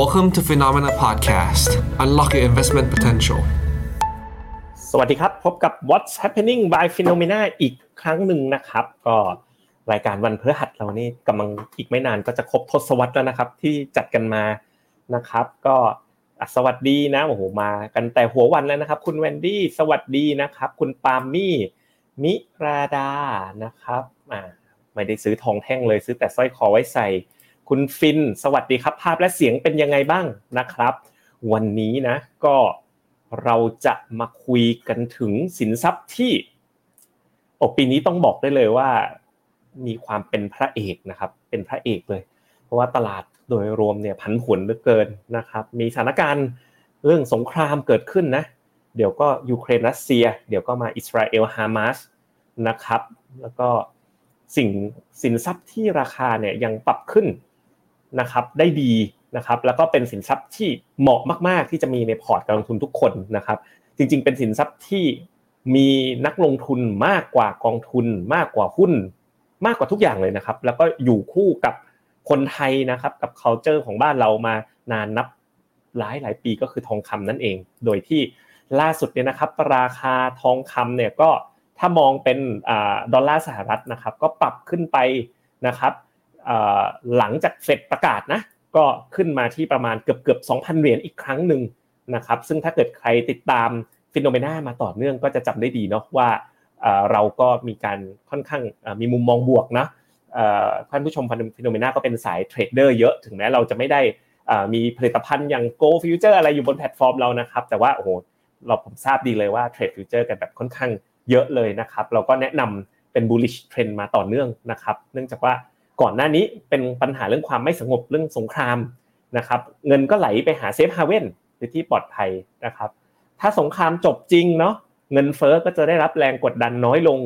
Welcome to Phenomena Podcast. Unlock your investment potential. สวัสดีครับ พบกับ What's Happening by Phenomena อีกครั้งหนึ่งนะครับ ก็รายการวันพฤหัสเรานี่กำลังอีกไม่นานก็จะครบทศวรรษแล้วนะครับ ที่จัดกันมานะครับ ก็สวัสดีนะโอ้โหมากันแต่หัววันแล้วนะครับ คุณแวนดี้สวัสดีนะครับ คุณปาล์มี่มิราดานะครับอ่าไม่ได้ซื้อทองแท่งเลยซื้อแต่สร้อยคอไว้ใส่ คุณฟิน สวัสดีครับ ภาพและเสียงเป็นยังไงบ้างนะครับ วันนี้นะก็เราจะมาคุยกันถึงสินทรัพย์ที่โอปีนี้ต้องบอกได้เลยว่า มีความเป็นพระเอกนะครับ เป็นพระเอกเลย เพราะว่าตลาดโดยรวมเนี่ยผันผวนเหลือเกินนะครับ มีสถานการณ์เรื่องสงครามเกิดขึ้นนะ เดี๋ยวก็ยูเครนรัสเซีย เดี๋ยวก็มาอิสราเอลฮามาสนะครับ แล้วก็สิ่งสินทรัพย์ที่ราคาเนี่ยยังปรับขึ้น นะครับได้ดีนะครับแล้วก็เป็นสินทรัพย์ที่เหมาะมาก ๆ ที่จะมีในพอร์ตการลงทุนทุกคนนะครับ จริง ๆ เป็นสินทรัพย์ที่มีนักลงทุนมากกว่ากองทุนมากกว่าหุ้น มากกว่าทุกอย่างเลยนะครับ แล้วก็อยู่คู่กับคนไทยนะครับ กับ culture ของบ้านเรามานานนับหลายหลายปีก็คือทองคำนั่นเอง โดยที่ล่าสุดเนี่ยนะครับ ราคาทองคำเนี่ยก็ถ้ามองเป็นดอลลาร์สหรัฐนะครับ ก็ปรับขึ้นไปนะครับ หลังจากเฟดประกาศนะก็ขึ้นมาที่ประมาณเกือบเกือบ2,000 เหรียญอีกครั้งหนึ่งนะครับซึ่งถ้าเกิดใครติดตาม Finnomena มาต่อเนื่องก็จะจำได้ดีเนาะว่าเราก็มีการค่อนข้างมีมุมมองบวกนะท่านผู้ชม Finnomena ก็เป็นสาย trader เยอะถึงแม้เราจะไม่ได้มีผลิตภัณฑ์อย่าง Gold Futures อะไรอยู่บนแพลตฟอร์มเรานะครับ แต่ว่าโอ้โหเราผมทราบดีเลยว่า trade futures กันแบบค่อนข้างเยอะเลยนะครับ เราก็แนะนำเป็น bullish trend มาต่อเนื่องนะครับ เนื่องจากว่า ก่อนหน้านี้เป็นปัญหาเรื่องความไม่สงบเรื่องสงครามนะครับ เงินก็ไหลไปหา safe haven หรือที่ปลอดภัยนะครับ ถ้าสงครามจบจริงเนาะเงินเฟ้อก็จะได้รับแรงกดดันน้อยลง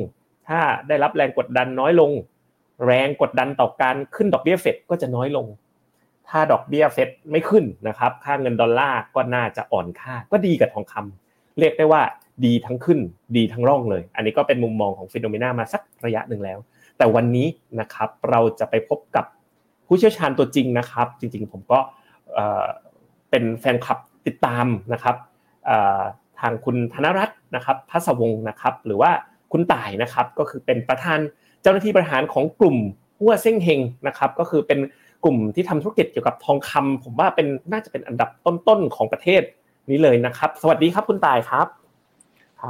ถ้าได้รับแรงกดดันน้อยลง แรงกดดันต่อการขึ้นดอกเบี้ยเฟดก็จะน้อยลง ถ้าดอกเบี้ยเฟดไม่ขึ้นนะครับค่าเงินดอลลาร์ก็น่าจะอ่อนค่าก็ดีกับทองคำเรียกได้ว่าดีทั้งขึ้นดีทั้งร่องเลย อันนี้ก็เป็นมุมมองของฟิโนเมนามาสักระยะหนึ่งแล้ว แต่วันนี้นะครับเราจะไปพบกับผู้เชี่ยวชาญตัวจริงนะครับ จริงๆผมก็เป็นแฟนคลับติดตามนะครับทางคุณธนรัตน์นะครับพัศวงศ์นะครับ หรือว่าคุณต่ายนะครับก็คือเป็นประธานเจ้าหน้าที่บริหารของกลุ่มหัวเซ้งเฮงนะครับก็คือเป็นกลุ่มที่ทำธุรกิจเกี่ยวกับทองคำผมว่าเป็นน่าจะเป็นอันดับต้นๆของประเทศนี้เลยนะครับ สวัสดีครับคุณต่ายครับ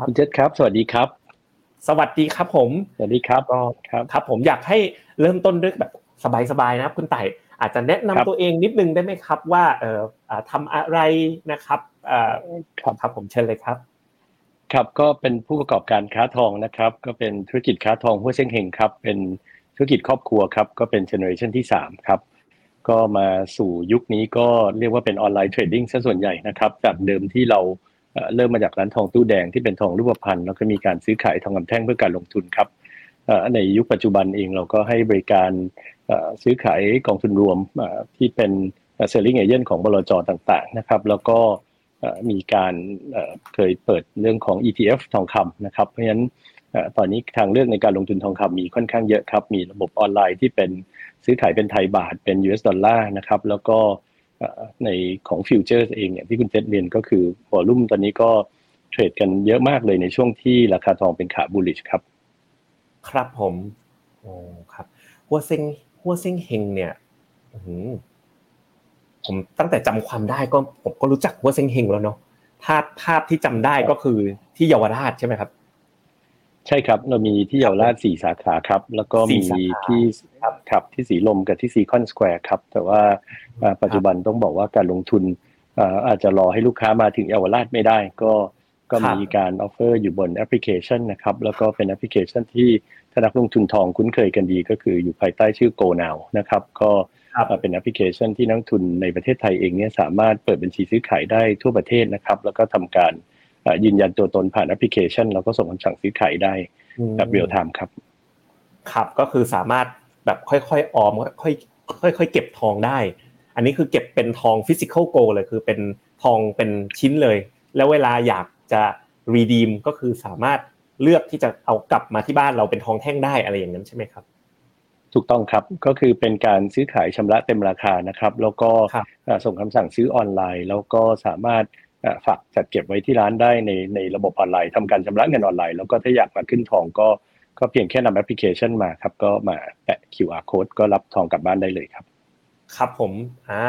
คุณเจษครับ สวัสดีครับ สวัสดีครับผมสวัสดีครับก็ครับครับ ผมอยากให้เริ่มต้นด้วยแบบสบายๆนะครับ คุณไต่อาจจะแนะนำตัวเองนิดนึงได้ไหมครับ ว่าเอ่อทำอะไรนะครับเอ่อครับครับผมเชิญเลยครับ ครับก็เป็นผู้ประกอบการค้าทองนะครับ ก็เป็นธุรกิจค้าทองฮั่วเซ่งเฮงครับ เป็นธุรกิจครอบครัวครับ ก็เป็น generation ที่3ครับก็มาสู่ยุคนี้ก็เรียกว่าเป็น online trading ซะส่วนใหญ่นะครับ จากเดิมที่เรา เริ่มมาจากร้านทองตู้แดงที่เป็นทองรูปพรรณแล้วก็มีการซื้อขายทองคำแท่งเพื่อการลงทุนครับในยุคปัจจุบันเองเราก็ให้บริการซื้อขายกองทุนรวมที่เป็น selling agent ของบลจต่างๆนะครับแล้วก็มีการเคยเปิดเรื่องของ ETF ทองคำนะครับ เพราะฉะนั้นตอนนี้ทางเลือกในการลงทุนทองคำมีค่อนข้างเยอะครับ มีระบบออนไลน์ที่เป็นซื้อขายเป็นไทยบาทเป็น US ดอลลาร์นะครับ แล้วก็ ในของฟิวเจอร์เองเนี่ยที่คุณเจษเรียนก็คือ volume ตอนนี้ก็ trade กันเยอะมากเลยในช่วงที่ราคาทองเป็นขา bullish ครับ ครับผมโอ้ครับฮั่วเซ่งฮั่วเซ่งเฮงเนี่ยผมตั้งแต่จำความได้ก็ผมก็รู้จักฮั่วเซ่งเฮงแล้วเนาะภาพภาพที่จำได้ก็คือที่เยาวราชใช่ไหมครับ ใช่ครับเรามีที่เยาวราชสี่สาขาครับ แล้วก็มีที่ครับที่สีลมกับที่ซีคอนสแควร์ครับ แต่ว่าปัจจุบันต้องบอกว่าการลงทุนอาจจะรอให้ลูกค้ามาถึงเยาวราชไม่ได้ ก็ก็มีการ offer อยู่บนแอปพลิเคชันนะครับ แล้วก็เป็นแอปพลิเคชันที่ถ้านักลงทุนทองคุ้นเคยกันดีก็คืออยู่ภายใต้ชื่อ Gold Now นะครับ ก็เป็นแอปพลิเคชันที่นักลงทุนในประเทศไทยเองเนี่ยสามารถเปิดบัญชีซื้อขายได้ทั่วประเทศนะครับ แล้วก็ทำการ ยืนยันตัวตนผ่านแอปพลิเคชัน แล้วก็ส่งคำสั่งซื้อขายได้แบบ real time ครับ ครับก็คือสามารถแบบค่อยๆออมค่อยๆค่อยๆเก็บทองได้ อันนี้คือเก็บเป็นทอง physical gold เลยคือเป็นทองเป็นชิ้นเลย แล้วเวลาอยากจะรีดีมก็คือสามารถเลือกที่จะเอากลับมาที่บ้านเราเป็นทองแท่งได้อะไรอย่างนั้นใช่ไหมครับ ถูกต้องครับก็คือเป็นการซื้อขายชำระเต็มราคานะครับ แล้วก็ครับส่งคำสั่งซื้อออนไลน์ แล้วก็สามารถ ฝากจัดเก็บไว้ที่ร้านได้ในในระบบออนไลน์ทำการชำระเงินออนไลน์ แล้วก็ถ้าอยากมาขึ้นทองก็ก็เพียงแค่นำแอปพลิเคชันมาครับ ก็มาแปะ QR code ก็รับทองกลับบ้านได้เลยครับ ครับผมอ่า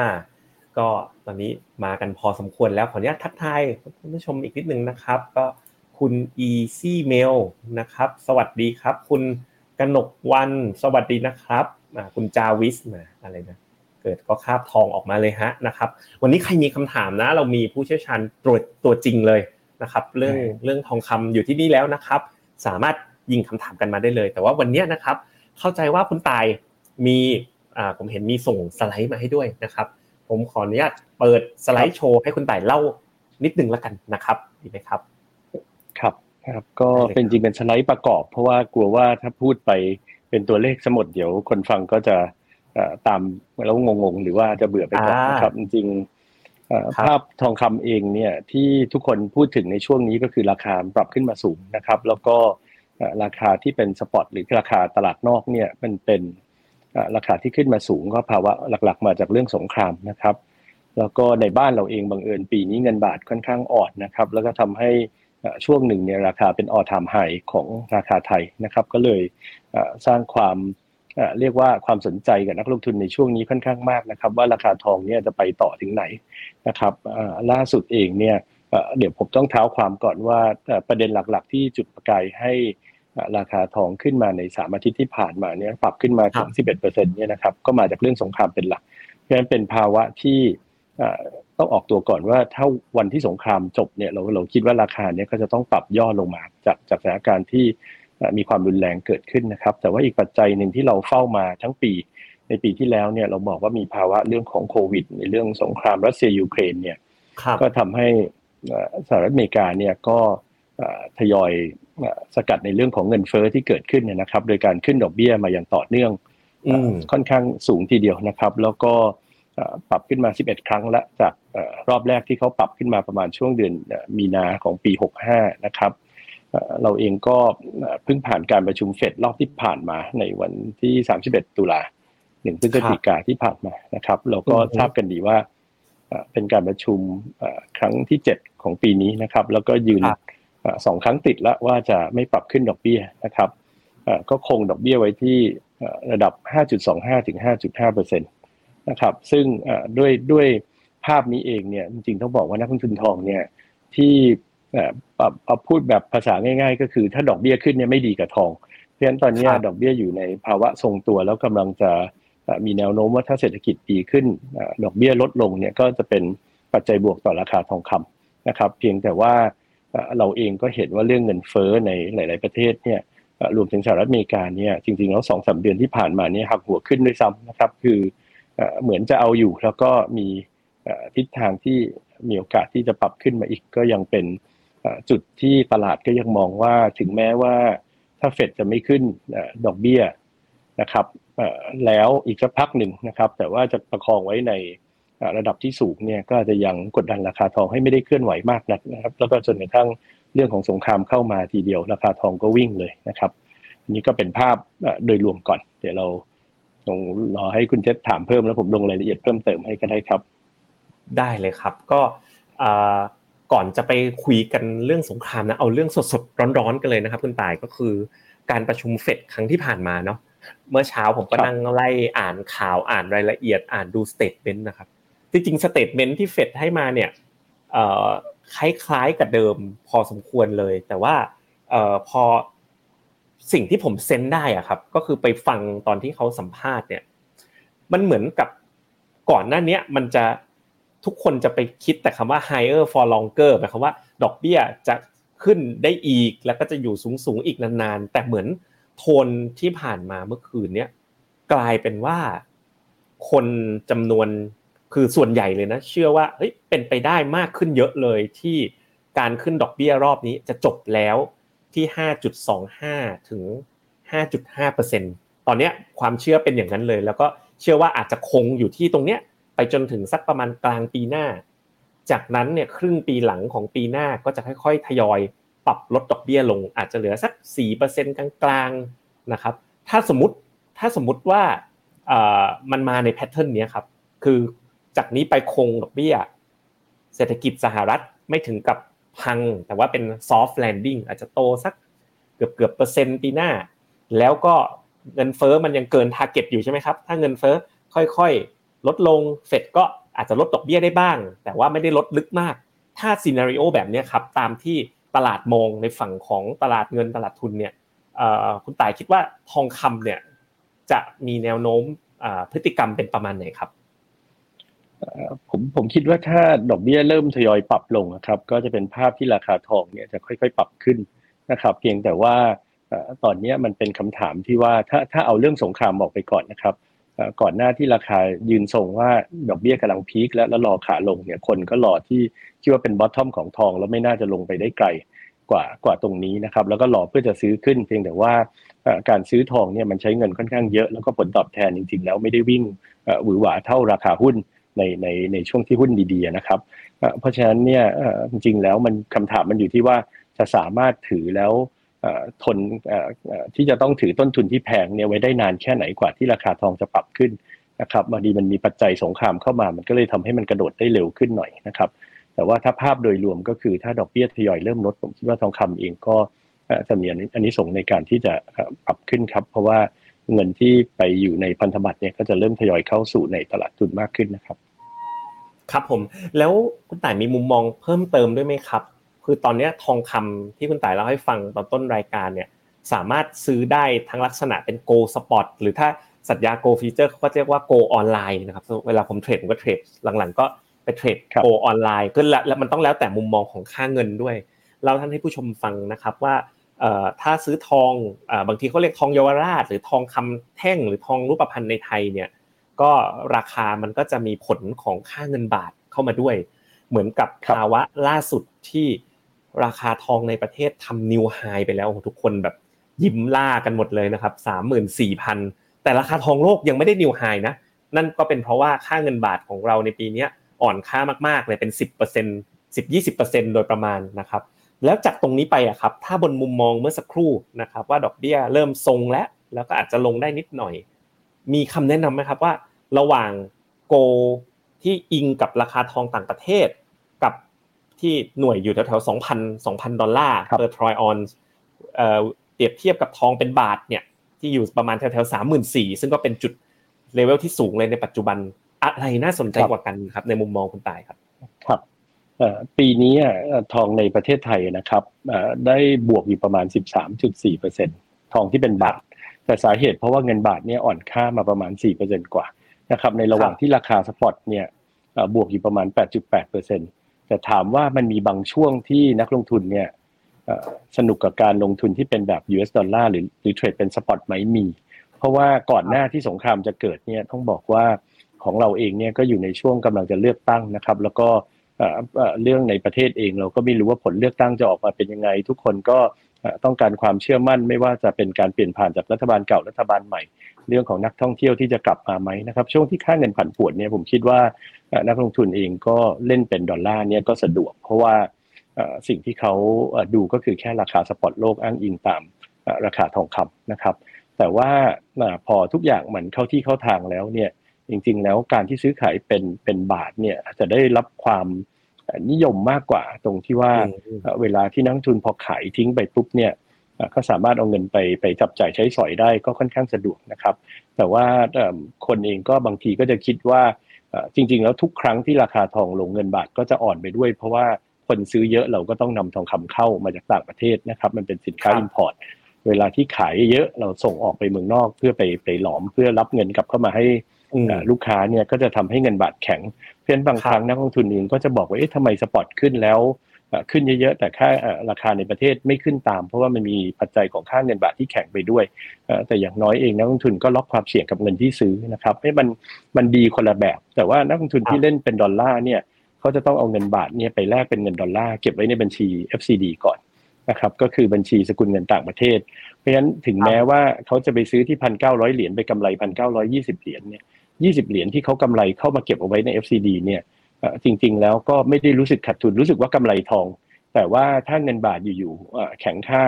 ก็ตอนนี้มากันพอสมควรแล้วขออนุญาตทักทายคุณผู้ชมอีกนิดนึงนะครับ ก็คุณ easy mail นะครับ สวัสดีครับ คุณกนกวันสวัสดีนะครับคุณจาวิสนะอะไรนะ เกิดก็คาบทองออกมาเลยฮะนะครับ วันนี้ใครมีคำถามนะ เรามีผู้เชี่ยวชาญตัวตัวจริงเลยนะครับ เรื่องเรื่องทองคำอยู่ที่นี่แล้วนะครับ สามารถยิงคำถามกันมาได้เลย แต่ว่าวันนี้นะครับ เข้าใจว่าคุณตายมีอ่าผมเห็นมีส่งสไลด์มาให้ด้วยนะครับ ผมขออนุญาตเปิดสไลด์โชว์ให้คุณต่ายเล่านิดนึงแล้วกันนะครับดีไหมครับ ครับครับก็เป็นจริงเป็นสไลด์ประกอบ เพราะว่ากลัวว่าถ้าพูดไปเป็นตัวเลขสมดเดี๋ยวคนฟังก็จะ ตามแล้วงงๆ หรือว่าจะเบื่อไปก่อนนะครับ จริงภาพทองคำเองเนี่ยที่ทุกคนพูดถึงในช่วงนี้ก็คือราคาปรับขึ้นมาสูงนะครับ แล้วก็ราคาที่เป็นสปอตหรือราคาตลาดนอกเนี่ยมันเป็นราคาที่ขึ้นมาสูงก็ภาวะหลักๆ มาจากเรื่องสงครามนะครับ แล้วก็ในบ้านเราเองบังเอิญปีนี้เงินบาทค่อนข้างอ่อนนะครับ แล้วก็ทำให้ช่วงหนึ่งเนี่ยราคาเป็นออทามไฮของราคาไทยนะครับ ก็เลยสร้างความ เรียกว่าความสนใจกับนักลงทุนในช่วงนี้ค่อนข้างมากนะครับ ว่าราคาทองเนี่ยจะไปต่อถึงไหนนะครับล่าสุดเองเนี่ยเดี๋ยวผมต้องเท้าความก่อนว่าประเด็นหลักๆ ที่จุดประกายให้ราคาทองขึ้นมาในสามอาทิตย์ที่ผ่านมาเนี่ยปรับขึ้นมาถึง11%เนี่ยนะครับก็มาจากเรื่องสงครามเป็นหลัก เพราะฉะนั้นเป็นภาวะที่ต้องออกตัวก่อนว่าถ้าวันที่สงครามจบเนี่ยเราเราคิดว่าราคาเนี่ยก็จะต้องปรับย่อลงมาจากจากสถานการณ์ที่ มีความรุนแรงเกิดขึ้นนะครับ แต่ว่าอีกปัจจัยหนึ่งที่เราเฝ้ามาทั้งปี ในปีที่แล้วเนี่ยเราบอกว่ามีภาวะเรื่องของโควิด ในเรื่องสงครามรัสเซียยูเครนเนี่ยก็ทำให้สหรัฐอเมริกาเนี่ยก็ทยอยสกัดในเรื่องของเงินเฟอ้อที่เกิดขึ้นนะครับ โดยการขึ้นดอกเบี้ยมาอย่างต่อเนื่องค่อนข้างสูงทีเดียวนะครับ แล้วก็ปรับขึ้นมา 11 ครั้งละจากรอบแรกที่เขาปรับขึ้นมาประมาณช่วงเดือนมีนาของปี 65 นะครับ เราเองก็เพิ่งผ่านการประชุมเฟดรอบที่ผ่านมาในวันที่ 31 ตุลาหนึ่งพฤศจิกาที่ผ่านมานะครับ เราก็ทราบกันดีว่าเป็นการประชุมครั้งที่ 7 ของปีนี้นะครับ แล้วก็ยืนสองครั้งติดแล้วว่าจะไม่ปรับขึ้นดอกเบี้ยนะครับก็คงดอกเบี้ยไว้ที่ระดับ 5.25 ถึง 5.5เปอร์เซ็นต์นะครับ ซึ่งด้วยด้วยภาพนี้เองเนี่ยจริงๆต้องบอกว่านักลงทุนทองเนี่ยที่ เอาพูดแบบภาษาง่าย ๆ ก็คือถ้าดอกเบี้ยขึ้นเนี่ยไม่ดีกับทอง เพราะฉะนั้นตอนนี้ดอกเบี้ยอยู่ในภาวะทรงตัวแล้วกำลังจะมีแนวโน้มว่าถ้าเศรษฐกิจดีขึ้น ดอกเบี้ยลดลงเนี่ยก็จะเป็นปัจจัยบวกต่อราคาทองคำนะครับ เพียงแต่ว่าเราเองก็เห็นว่าเรื่องเงินเฟ้อในหลาย ๆ ประเทศเนี่ยรวมถึงสหรัฐอเมริกาเนี่ยจริง ๆ แล้วสองสาเดือนที่ผ่านมาเนี่ยหักหัวขึ้นด้วยซ้ำนะครับ คือเหมือนจะเอาอยู่แล้วก็มีทิศทางที่มีโอกาสที่จะปรับขึ้นมาอีกก็ยังเป็น จุดที่ตลาดก็ยังมองว่าถึงแม้ว่าถ้าเฟดจะไม่ขึ้นดอกเบี้ยนะครับแล้วอีกสักพักหนึ่งนะครับ แต่ว่าจะประคองไว้ในระดับที่สูงเนี่ยก็จะยังกดดันราคาทองให้ไม่ได้เคลื่อนไหวมากนักนะครับ แล้วก็จนกระทั่งเรื่องของสงครามเข้ามาทีเดียวราคาทองก็วิ่งเลยนะครับนี่ก็เป็นภาพโดยรวมก่อน เดี๋ยวเราลงรอให้คุณเจษถามเพิ่มแล้วผมลงรายละเอียดเพิ่มเติมให้ก็ได้ครับ ได้เลยครับ ก็ ก่อนจะไปคุยกันเรื่องสงครามนะเอาเรื่องสดๆร้อนๆกันเลยนะครับคุณต่ายก็คือ การประชุมเฟดครั้งที่ผ่านมาเนาะเมื่อเช้าผมก็นั่งไล่อ่านข่าวอ่านรายละเอียดอ่านดู statement นะครับจริงๆ statement ที่เฟดให้มาเนี่ยคล้ายๆกับเดิมพอสมควรเลย แต่ว่าพอสิ่งที่ผม sense ได้อะครับ ก็คือไปฟังตอนที่เขาสัมภาษณ์เนี่ย มันเหมือนกับก่อนหน้านี้มันจะ ทุกคนจะไปคิดแต่คำว่า higher for longer หมายความว่าดอกเบี้ยจะขึ้นได้อีกแล้วก็จะอยู่สูงสูงอีกนานๆ แต่เหมือนโทนที่ผ่านมาเมื่อคืนเนี้ยกลายเป็นว่าคนจำนวนคือส่วนใหญ่เลยนะ เชื่อว่าเฮ้ยเป็นไปได้มากขึ้นเยอะเลยที่การขึ้นดอกเบี้ยรอบนี้จะจบแล้วที่ 5.25 ถึง 5.5%ตอนนี้ความเชื่อเป็นอย่างนั้นเลย แล้วก็เชื่อว่าอาจจะคงอยู่ที่ตรงเนี้ย ไปจนถึงสักประมาณกลางปีหน้า จากนั้นเนี่ยครึ่งปีหลังของปีหน้าก็จะค่อยๆ ทยอยปรับลดดอกเบี้ยลง อาจจะเหลือสัก 4%กลางๆนะครับ ถ้าสมมติถ้าสมมติว่ามันมาใน pattern นี้ครับ คือจากนี้ไปคงดอกเบี้ย เศรษฐกิจสหรัฐไม่ถึงกับพัง แต่ว่าเป็น soft landing อาจจะโตสักเกือบเกือบเปอร์เซ็นต์ปีหน้า แล้วก็เงินเฟ้อมันยังเกิน target อยู่ใช่ไหมครับ ถ้าเงินเฟ้อค่อยๆ ลดลงเฟดก็อาจจะลดดอกเบี้ยได้บ้าง แต่ว่าไม่ได้ลดลึกมาก ถ้า scenario แบบนี้ครับตามที่ตลาดมองในฝั่งของตลาดเงินตลาดทุนเนี่ยคุณต่ายคิดว่าทองคำเนี่ยจะมีแนวโน้มพฤติกรรมเป็นประมาณไหนครับผมผมคิดว่าถ้าดอกเบี้ยเริ่มทยอยปรับลงนะครับ ก็จะเป็นภาพที่ราคาทองเนี่ยจะค่อยๆ ปรับขึ้นนะครับ เพียงแต่ว่าตอนนี้มันเป็นคำถามที่ว่าถ้าถ้าเอาเรื่องสงครามออกไปก่อนนะครับ ก่อนหน้าที่ราคายืนทรงว่าดอกเบี้ยกำลังพีคแล้วแล้วรอขาลงเนี่ยคนก็รอที่คิดว่าเป็นบอททอมของทอง แล้วไม่น่าจะลงไปได้ไกลกว่ากว่าตรงนี้นะครับ แล้วก็รอเพื่อจะซื้อขึ้น เพียงแต่ว่าการซื้อทองเนี่ยมันใช้เงินค่อนข้างเยอะ แล้วก็ผลตอบแทนจริง ๆ แล้วไม่ได้วิ่งหวือหวาเท่าราคาหุ้นในในในช่วงที่หุ้นดีๆนะครับเพราะฉะนั้นเนี่ยจริงๆแล้วมันคำถามมันอยู่ที่ว่าจะสามารถถือแล้ว ทนที่จะต้องถือต้นทุนที่แพงเนี่ยไว้ได้นานแค่ไหนกว่าที่ราคาทองจะปรับขึ้นนะครับบางทีมันมีปัจจัยสงครามเข้ามา มันก็เลยทำให้มันกระโดดได้เร็วขึ้นหน่อยนะครับ แต่ว่าถ้าภาพโดยรวมก็คือถ้าดอกเบี้ยทยอยเริ่มลดผมคิดว่าทองคำเองก็จะมีอันนี้ส่งในการที่จะปรับขึ้นครับ เพราะว่าเงินที่ไปอยู่ในพันธบัตรเนี่ยก็จะเริ่มทยอยเข้าสู่ในตลาดทุนมากขึ้นนะครับ ครับผม แล้วคุณต่ายมีมุมมองเพิ่มเติมด้วยไหมครับ คือตอนนี้ทองคำที่คุณต่ายเล่าให้ฟังตอนต้นรายการเนี่ยสามารถซื้อได้ทั้งลักษณะเป็น go spot หรือถ้าสัญญา go feature เขาก็เรียกว่า go online นะครับเวลาผมเทรดผมก็เทรดหลังๆ ก็ไปเทรด go online ก็แล้วมันต้องแล้วแต่มุมมองของค่าเงินด้วยเราท่านให้ผู้ชมฟังนะครับว่าถ้าซื้อทองบางทีเขาเรียกทองเยาวราช หรือทองคำแท่งหรือทองรูปพรรณในไทยเนี่ยก็ราคามันก็จะมีผลของค่าเงินบาทเข้ามาด้วย เหมือนกับภาวะล่าสุดที่ ราคาทองในประเทศทำนิวไฮไปแล้วทุกคนแบบยิ้มล่ากันหมดเลยนะครับสามหมื่นสี่พันแต่ราคาทองโลกยังไม่ได้นิวไฮนะ นั่นก็เป็นเพราะว่าค่าเงินบาทของเราในปีนี้อ่อนค่ามากๆเลยเป็นสิบเปอร์เซ็นสิบยี่สิบเปอร์เซ็นโดยประมาณนะครับแล้วจากตรงนี้ไปอะครับถ้าบนมุมมองเมื่อสักครู่นะครับว่าดอกเบี้ยเริ่มทรงแล้ว แล้วก็อาจจะลงได้นิดหน่อย มีคำแนะนำไหมครับว่า ระหว่างโกที่อิงกับราคาทองต่างประเทศ ที่หน่วยอยู่แถวๆสองพันสองพัน dollar per troy ounce เปรียบเทียบกับทองเป็นบาทเนี่ยที่อยู่ประมาณแถวๆสามหมื่นสี่ซึ่งก็เป็นจุดเลเวลที่สูงเลยในปัจจุบันอะไรน่าสนใจกว่ากันครับ ในมุมมองคุณต่ายครับ ครับปีนี้ทองในประเทศไทยนะครับได้บวกอยู่ประมาณ 13.4%ทองที่เป็นบาท แต่สาเหตุเพราะว่าเงินบาทเนี่ยอ่อนค่ามาประมาณ 4%กว่านะครับในระหว่างที่ราคา spot เนี่ยบวกอยู่ประมาณ 8.8% แต่ถามว่ามันมีบางช่วงที่นักลงทุนเนี่ยสนุกกับการลงทุนที่เป็นแบบ US ดอลลาร์หรือหรือ trade เป็น spot ไหมมี เพราะว่าก่อนหน้าที่สงครามจะเกิดเนี่ยต้องบอกว่าของเราเองเนี่ยก็อยู่ในช่วงกำลังจะเลือกตั้งนะครับ แล้วก็เรื่องในประเทศเองเราก็ไม่รู้ว่าผลเลือกตั้งจะออกมาเป็นยังไง ทุกคนก็ต้องการความเชื่อมั่น ไม่ว่าจะเป็นการเปลี่ยนผ่านจากรัฐบาลเก่ารัฐบาลใหม่ เรื่องของนักท่องเที่ยวที่จะกลับมาไหมนะครับ ช่วงที่ค่าเงินผันผวนเนี่ยผมคิดว่า นักลงทุนเองก็เล่นเป็นดอลลาร์เนี่ยก็สะดวก เพราะว่าสิ่งที่เขาดูก็คือแค่ราคาสปอตโลกอ้างอิงตามราคาทองคำนะครับ แต่ว่าพอทุกอย่างมันเข้าที่เข้าทางแล้วเนี่ยจริงๆ แล้วการที่ซื้อขายเป็นเป็นบาทเนี่ยอาจจะได้รับความนิยมมากกว่าตรงที่ว่าเวลาที่นักลงทุนพอขายทิ้งไปปุ๊บเนี่ยก็สามารถเอาเงินไปไปจับจ่ายใช้สอยได้ก็ค่อนข้างสะดวกนะครับ แต่ว่าคนเองก็บางทีก็จะคิดว่า จริง ๆ แล้วทุกครั้งที่ราคาทองลงเงินบาทก็จะอ่อนไปด้วย เพราะว่าคนซื้อเยอะเราก็ต้องนำทองคำเข้ามาจากต่างประเทศนะครับมันเป็นสินค้า import เวลาที่ขายเยอะเราส่งออกไปเมืองนอกเพื่อไปไปหลอมเพื่อรับเงินกลับเข้ามาให้ลูกค้าเนี่ยก็จะทำให้เงินบาทแข็ง เพื่อนบางครั้งนักลงทุนเองก็จะบอกว่าเอ๊ะทำไมสปอตขึ้นแล้ว ขึ้นเยอะๆ แต่ค่าราคาในประเทศไม่ขึ้นตาม เพราะว่ามันมีปัจจัยของค่าเงินบาทที่แข็งไปด้วย แต่อย่างน้อยเองนักลงทุนก็ล็อกความเสี่ยงกับเงินที่ซื้อนะครับให้มันมันดีคนละแบบ แต่ว่านักลงทุนที่เล่นเป็นดอลลาร์เนี่ยเขาจะต้องเอาเงินบาทเนี่ยไปแลกเป็นเงินดอลลาร์เก็บไว้ในบัญชี FCD ก่อนนะครับก็คือบัญชีสกุลเงินต่างประเทศ เพราะฉะนั้นถึงแม้ว่าเขาจะไปซื้อที่พันเก้าร้อยเหรียญไปกำไรพันเก้าร้อยี่สิบเหรียญเนี่ยยี่สิบเหรียญที่เขากำไรเข้ามาเก็บเอาไว้ใน FCD เนี่ย จริง ๆ แล้วก็ไม่ได้รู้สึกขาดทุนรู้สึกว่ากำไรทอง แต่ว่าถ้าเงินบาทอยู่ๆแข็งค่า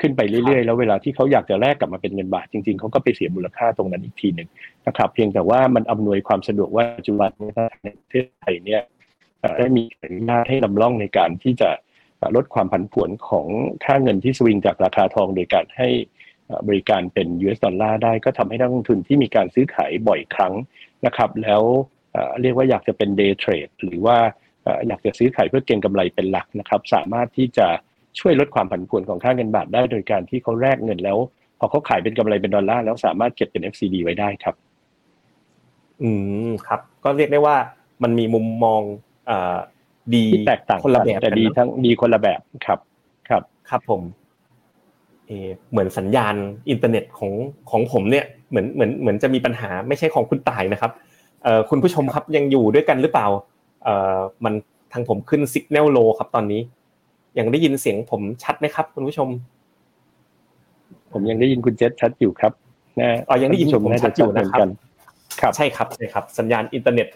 ขึ้นไปเรื่อยๆ แล้วเวลาที่เขาอยากจะแลกกลับมาเป็นเงินบาทจริงๆเขาก็ไปเสียมูลค่าตรงนั้นอีกทีหนึ่งนะครับ เพียงแต่ว่ามันอำนวยความสะดวกว่าปัจจุบันในประเทศไทยเนี่ยได้มีอนุญาตให้ลำล่องในการที่จะลดความผันผวนของค่าเงินที่สวิงจากราคาทองโดยการให้บริการเป็น US ดอลลาร์ได้ก็ทำให้นักลงทุนที่มีการซื้อขายบ่อยครั้งนะครับ แล้ว เรียกว่าอยากจะเป็น day trade หรือว่าอยากจะซื้อขายเพื่อเก็งกำไรเป็นหลักนะครับ สามารถที่จะช่วยลดความผันผวนของค่าเงินบาทได้โดยการที่เขาแลกเงินแล้ว พอเขาขายเป็นกำไรเป็นดอลลาร์แล้วสามารถเก็บเป็น FCD ไว้ได้ครับ อืมครับ ก็เรียกได้ว่ามันมีมุมมองอ่าดีแตกต่างคนละแบบแต่ดีทั้งดีคนละแบบครับ ครับ ครับผมเอเหมือนสัญญาณอินเทอร์เน็ตของของผมเนี่ยเหมือนเหมือนเหมือนจะมีปัญหาไม่ใช่ของคุณตายนะครับเอ่อ คุณผู้ชมครับยังอยู่ด้วยกันหรือเปล่าเอ่อมันทางผมขึ้นสัญญาณโลครับตอนนี้ ยังได้ยินเสียงผมชัดไหมครับ คุณผู้ชม ผมยังได้ยินคุณเจษชัดอยู่ครับนะอ๋อยังได้ยินผมชัดอยู่นะครับครับ ใช่ครับใช่ครับ สัญญาณอินเทอร์เน็ต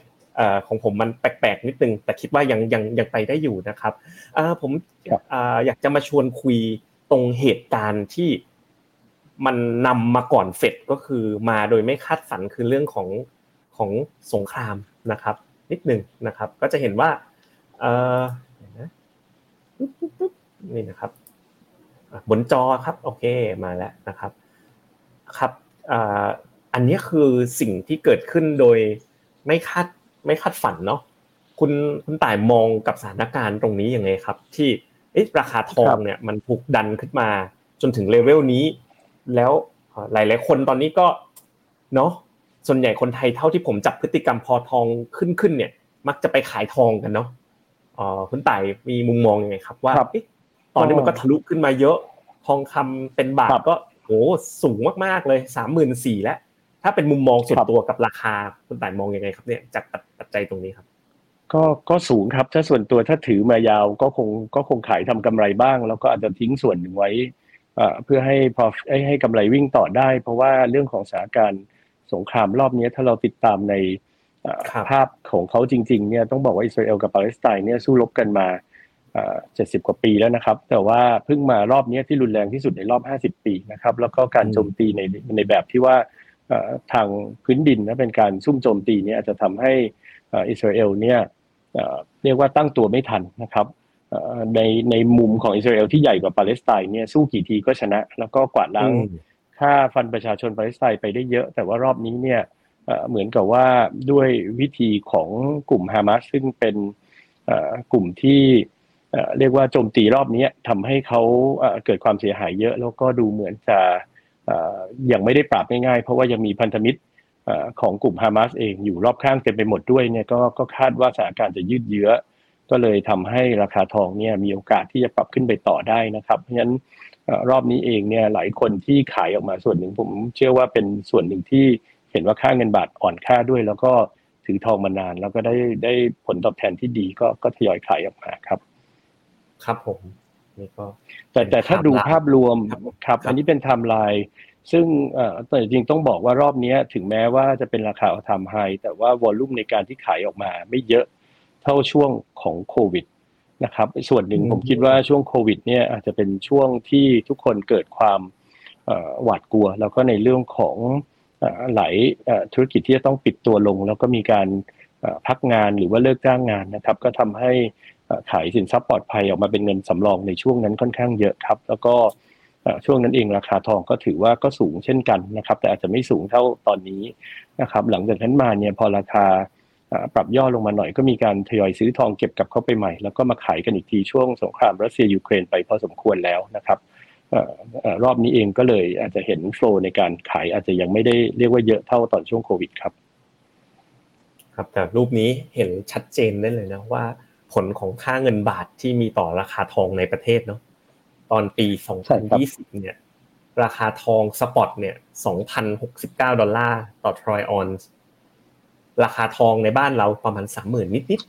ของผมมันแปลกๆนิดนึง แต่คิดว่ายังยังยังไปได้อยู่นะครับผมอยากจะมาชวนคุยตรงเหตุการณ์ที่มันนำมาก่อนเฟดก็คือมาโดยไม่คาดฝันคือเรื่องของ ของสงครามนะครับ นิดหนึ่งนะครับ ก็จะเห็นว่านี่นะครับบนจอครับโอเคมาแล้วนะครับครับอันนี้คือสิ่งที่เกิดขึ้นโดยไม่คาดไม่คาดฝันเนาะคุณคุณต่ายมองกับสถานการณ์ตรงนี้ยังไงครับ ที่ราคาทองเนี่ยมันถูกดันขึ้นมาจนถึงเลเวลนี้ แล้วหลาย ๆ คนตอนนี้ก็เนาะ ส่วนใหญ่คนไทยเท่าที่ผมจับพฤติกรรมพอทองขึ้นขึ้นเนี่ย มักจะไปขายทองกันเนาะอ๋อคุณต่ายมีมุมมองยังไงครับ ว่าตอนนี้มันก็ทะลุขึ้นมาเยอะ ทองคำเป็นบาทก็โหสูงมากๆเลยสามหมื่นสี่แล้วถ้าเป็นมุมมองส่วนตัวกับราคาคุณต่ายมองยังไงครับเนี่ยจากปัจจัยตรงนี้ครับ ก็ก็สูงครับถ้าส่วนตัวถ้าถือมายาวก็คงก็คงขายทำกำไรบ้าง แล้วก็อาจจะทิ้งส่วนหนึ่งไว้เพื่อให้พอให้ให้กำไรวิ่งต่อได้ เพราะว่าเรื่องของสถานการณ์ สงครามรอบนี้ถ้าเราติดตามในภาพของเขาจริง ๆ เนี่ยต้องบอกว่าอิสราเอลกับปาเลสไตน์เนี่ยสู้รบกันมาเจ็ดสิบกว่าปีแล้วนะครับ แต่ว่าเพิ่งมารอบนี้ที่รุนแรงที่สุดในรอบห้าสิบปีนะครับ แล้วก็การโจมตีในในแบบที่ว่าทางพื้นดินนะเป็นการซุ่มโจมตีเนี่ยอาจจะทำให้อิสราเอลเนี่ยเรียกว่าตั้งตัวไม่ทันนะครับในในมุมของอิสราเอลที่ใหญ่กว่าปาเลสไตน์เนี่ยสู้กี่ทีก็ชนะ แล้วก็กวาดล้าง ฆ่าฟันประชาชนปาเลสไตน์ไปได้เยอะ แต่ว่ารอบนี้เนี่ยเหมือนกับว่าด้วยวิธีของกลุ่มฮามาสซึ่งเป็นกลุ่มที่เรียกว่าโจมตีรอบนี้ทำให้เขาเกิดความเสียหายเยอะ แล้วก็ดูเหมือนจะยังไม่ได้ปราบง่ายๆ เพราะว่ายังมีพันธมิตรของกลุ่มฮามาสเองอยู่รอบข้างเต็มไปหมดด้วยเนี่ยก็ก็คาดว่าสถานการณ์จะยืดเยื้อ ก็เลยทำให้ราคาทองเนี่ยมีโอกาสที่จะปรับขึ้นไปต่อได้นะครับ เพราะฉะนั้น รอบนี้เองเนี่ยหลายคนที่ขายออกมาส่วนหนึ่งผมเชื่อว่าเป็นส่วนหนึ่งที่เห็นว่าค่าเงินบาทอ่อนค่าด้วย แล้วก็ถือทองมานาน แล้วก็ได้ได้ผลตอบแทนที่ดีก็ก็ทยอยขายออกมาครับ ครับผมนี่ก็แต่แต่ถ้าดูภาพรวมครับ อันนี้เป็นไทม์ไลน์ซึ่งแต่จริงต้องบอกว่ารอบนี้ถึงแม้ว่าจะเป็นราคาทำ high แต่ว่า volume ในการที่ขายออกมาไม่เยอะเท่าช่วงของโควิด นะครับส่วนหนึ่งผมคิดว่าช่วงโควิดเนี่ยอาจจะเป็นช่วงที่ทุกคนเกิดความหวาดกลัว แล้วก็ในเรื่องของหลายธุรกิจที่จะต้องปิดตัวลง แล้วก็มีการพักงานหรือว่าเลิกจ้างงานนะครับ ก็ทำให้ขายสินทรัพย์ปลอดภัยออกมาเป็นเงินสำรองในช่วงนั้นค่อนข้างเยอะครับ แล้วก็ช่วงนั้นเองราคาทองก็ถือว่าก็สูงเช่นกันนะครับ แต่อาจจะไม่สูงเท่าตอนนี้นะครับ หลังจากนั้นมาเนี่ยพอราคา ปรับย่อลงมาหน่อยก็มีการทยอยซื้อทองเก็บกลับเข้าไปใหม่ แล้วก็มาขายกันอีกทีช่วงสงครามรัสเซียยูเครนไปพอสมควรแล้วนะครับรอบนี้เองก็เลยอาจจะเห็นโฟลในการขายอาจจะยังไม่ได้เรียกว่าเยอะเท่าตอนช่วงโควิดครับ ครับแต่รูปนี้เห็นชัดเจนได้เลยนะว่า ผลของค่าเงินบาทที่มีต่อราคาทองในประเทศเนาะตอนปี 2020 เนี่ย ราคาทองสปอตเนี่ย 2,069 ดอลลาร์ต่อทรอยออนซ์ ราคาทองในบ้านเราประมาณ30,000นิด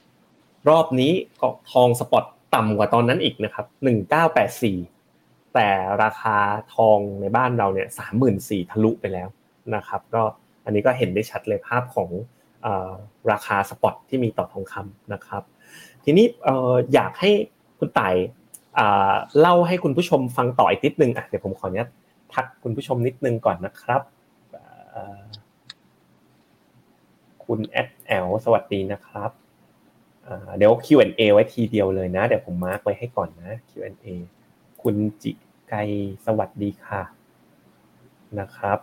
ๆรอบนี้ก็ทอง spot ต่ำกว่าตอนนั้นอีกนะครับ1984แปดสี่แต่ราคาทองในบ้านเราเนี่ย34,000ทะลุไปแล้วนะครับ ก็อันนี้ก็เห็นได้ชัดเลยภาพของราคา spot ที่มีต่อทองคำนะครับ ทีนี้อยากให้คุณต่ายเล่าให้คุณผู้ชมฟังต่ออีกนิดนึงอะเดี๋ยวผมขออนุญาตทักคุณผู้ชมนิดนึงก่อนนะครับ คุณแอดแอลสวัสดีนะครับเดี๋ยว Q&A ไว้ทีเดียวเลยนะ เดี๋ยวผมมาร์กไว้ให้ก่อนนะ Q&A คุณจิไกสวัสดีค่ะ นะครับ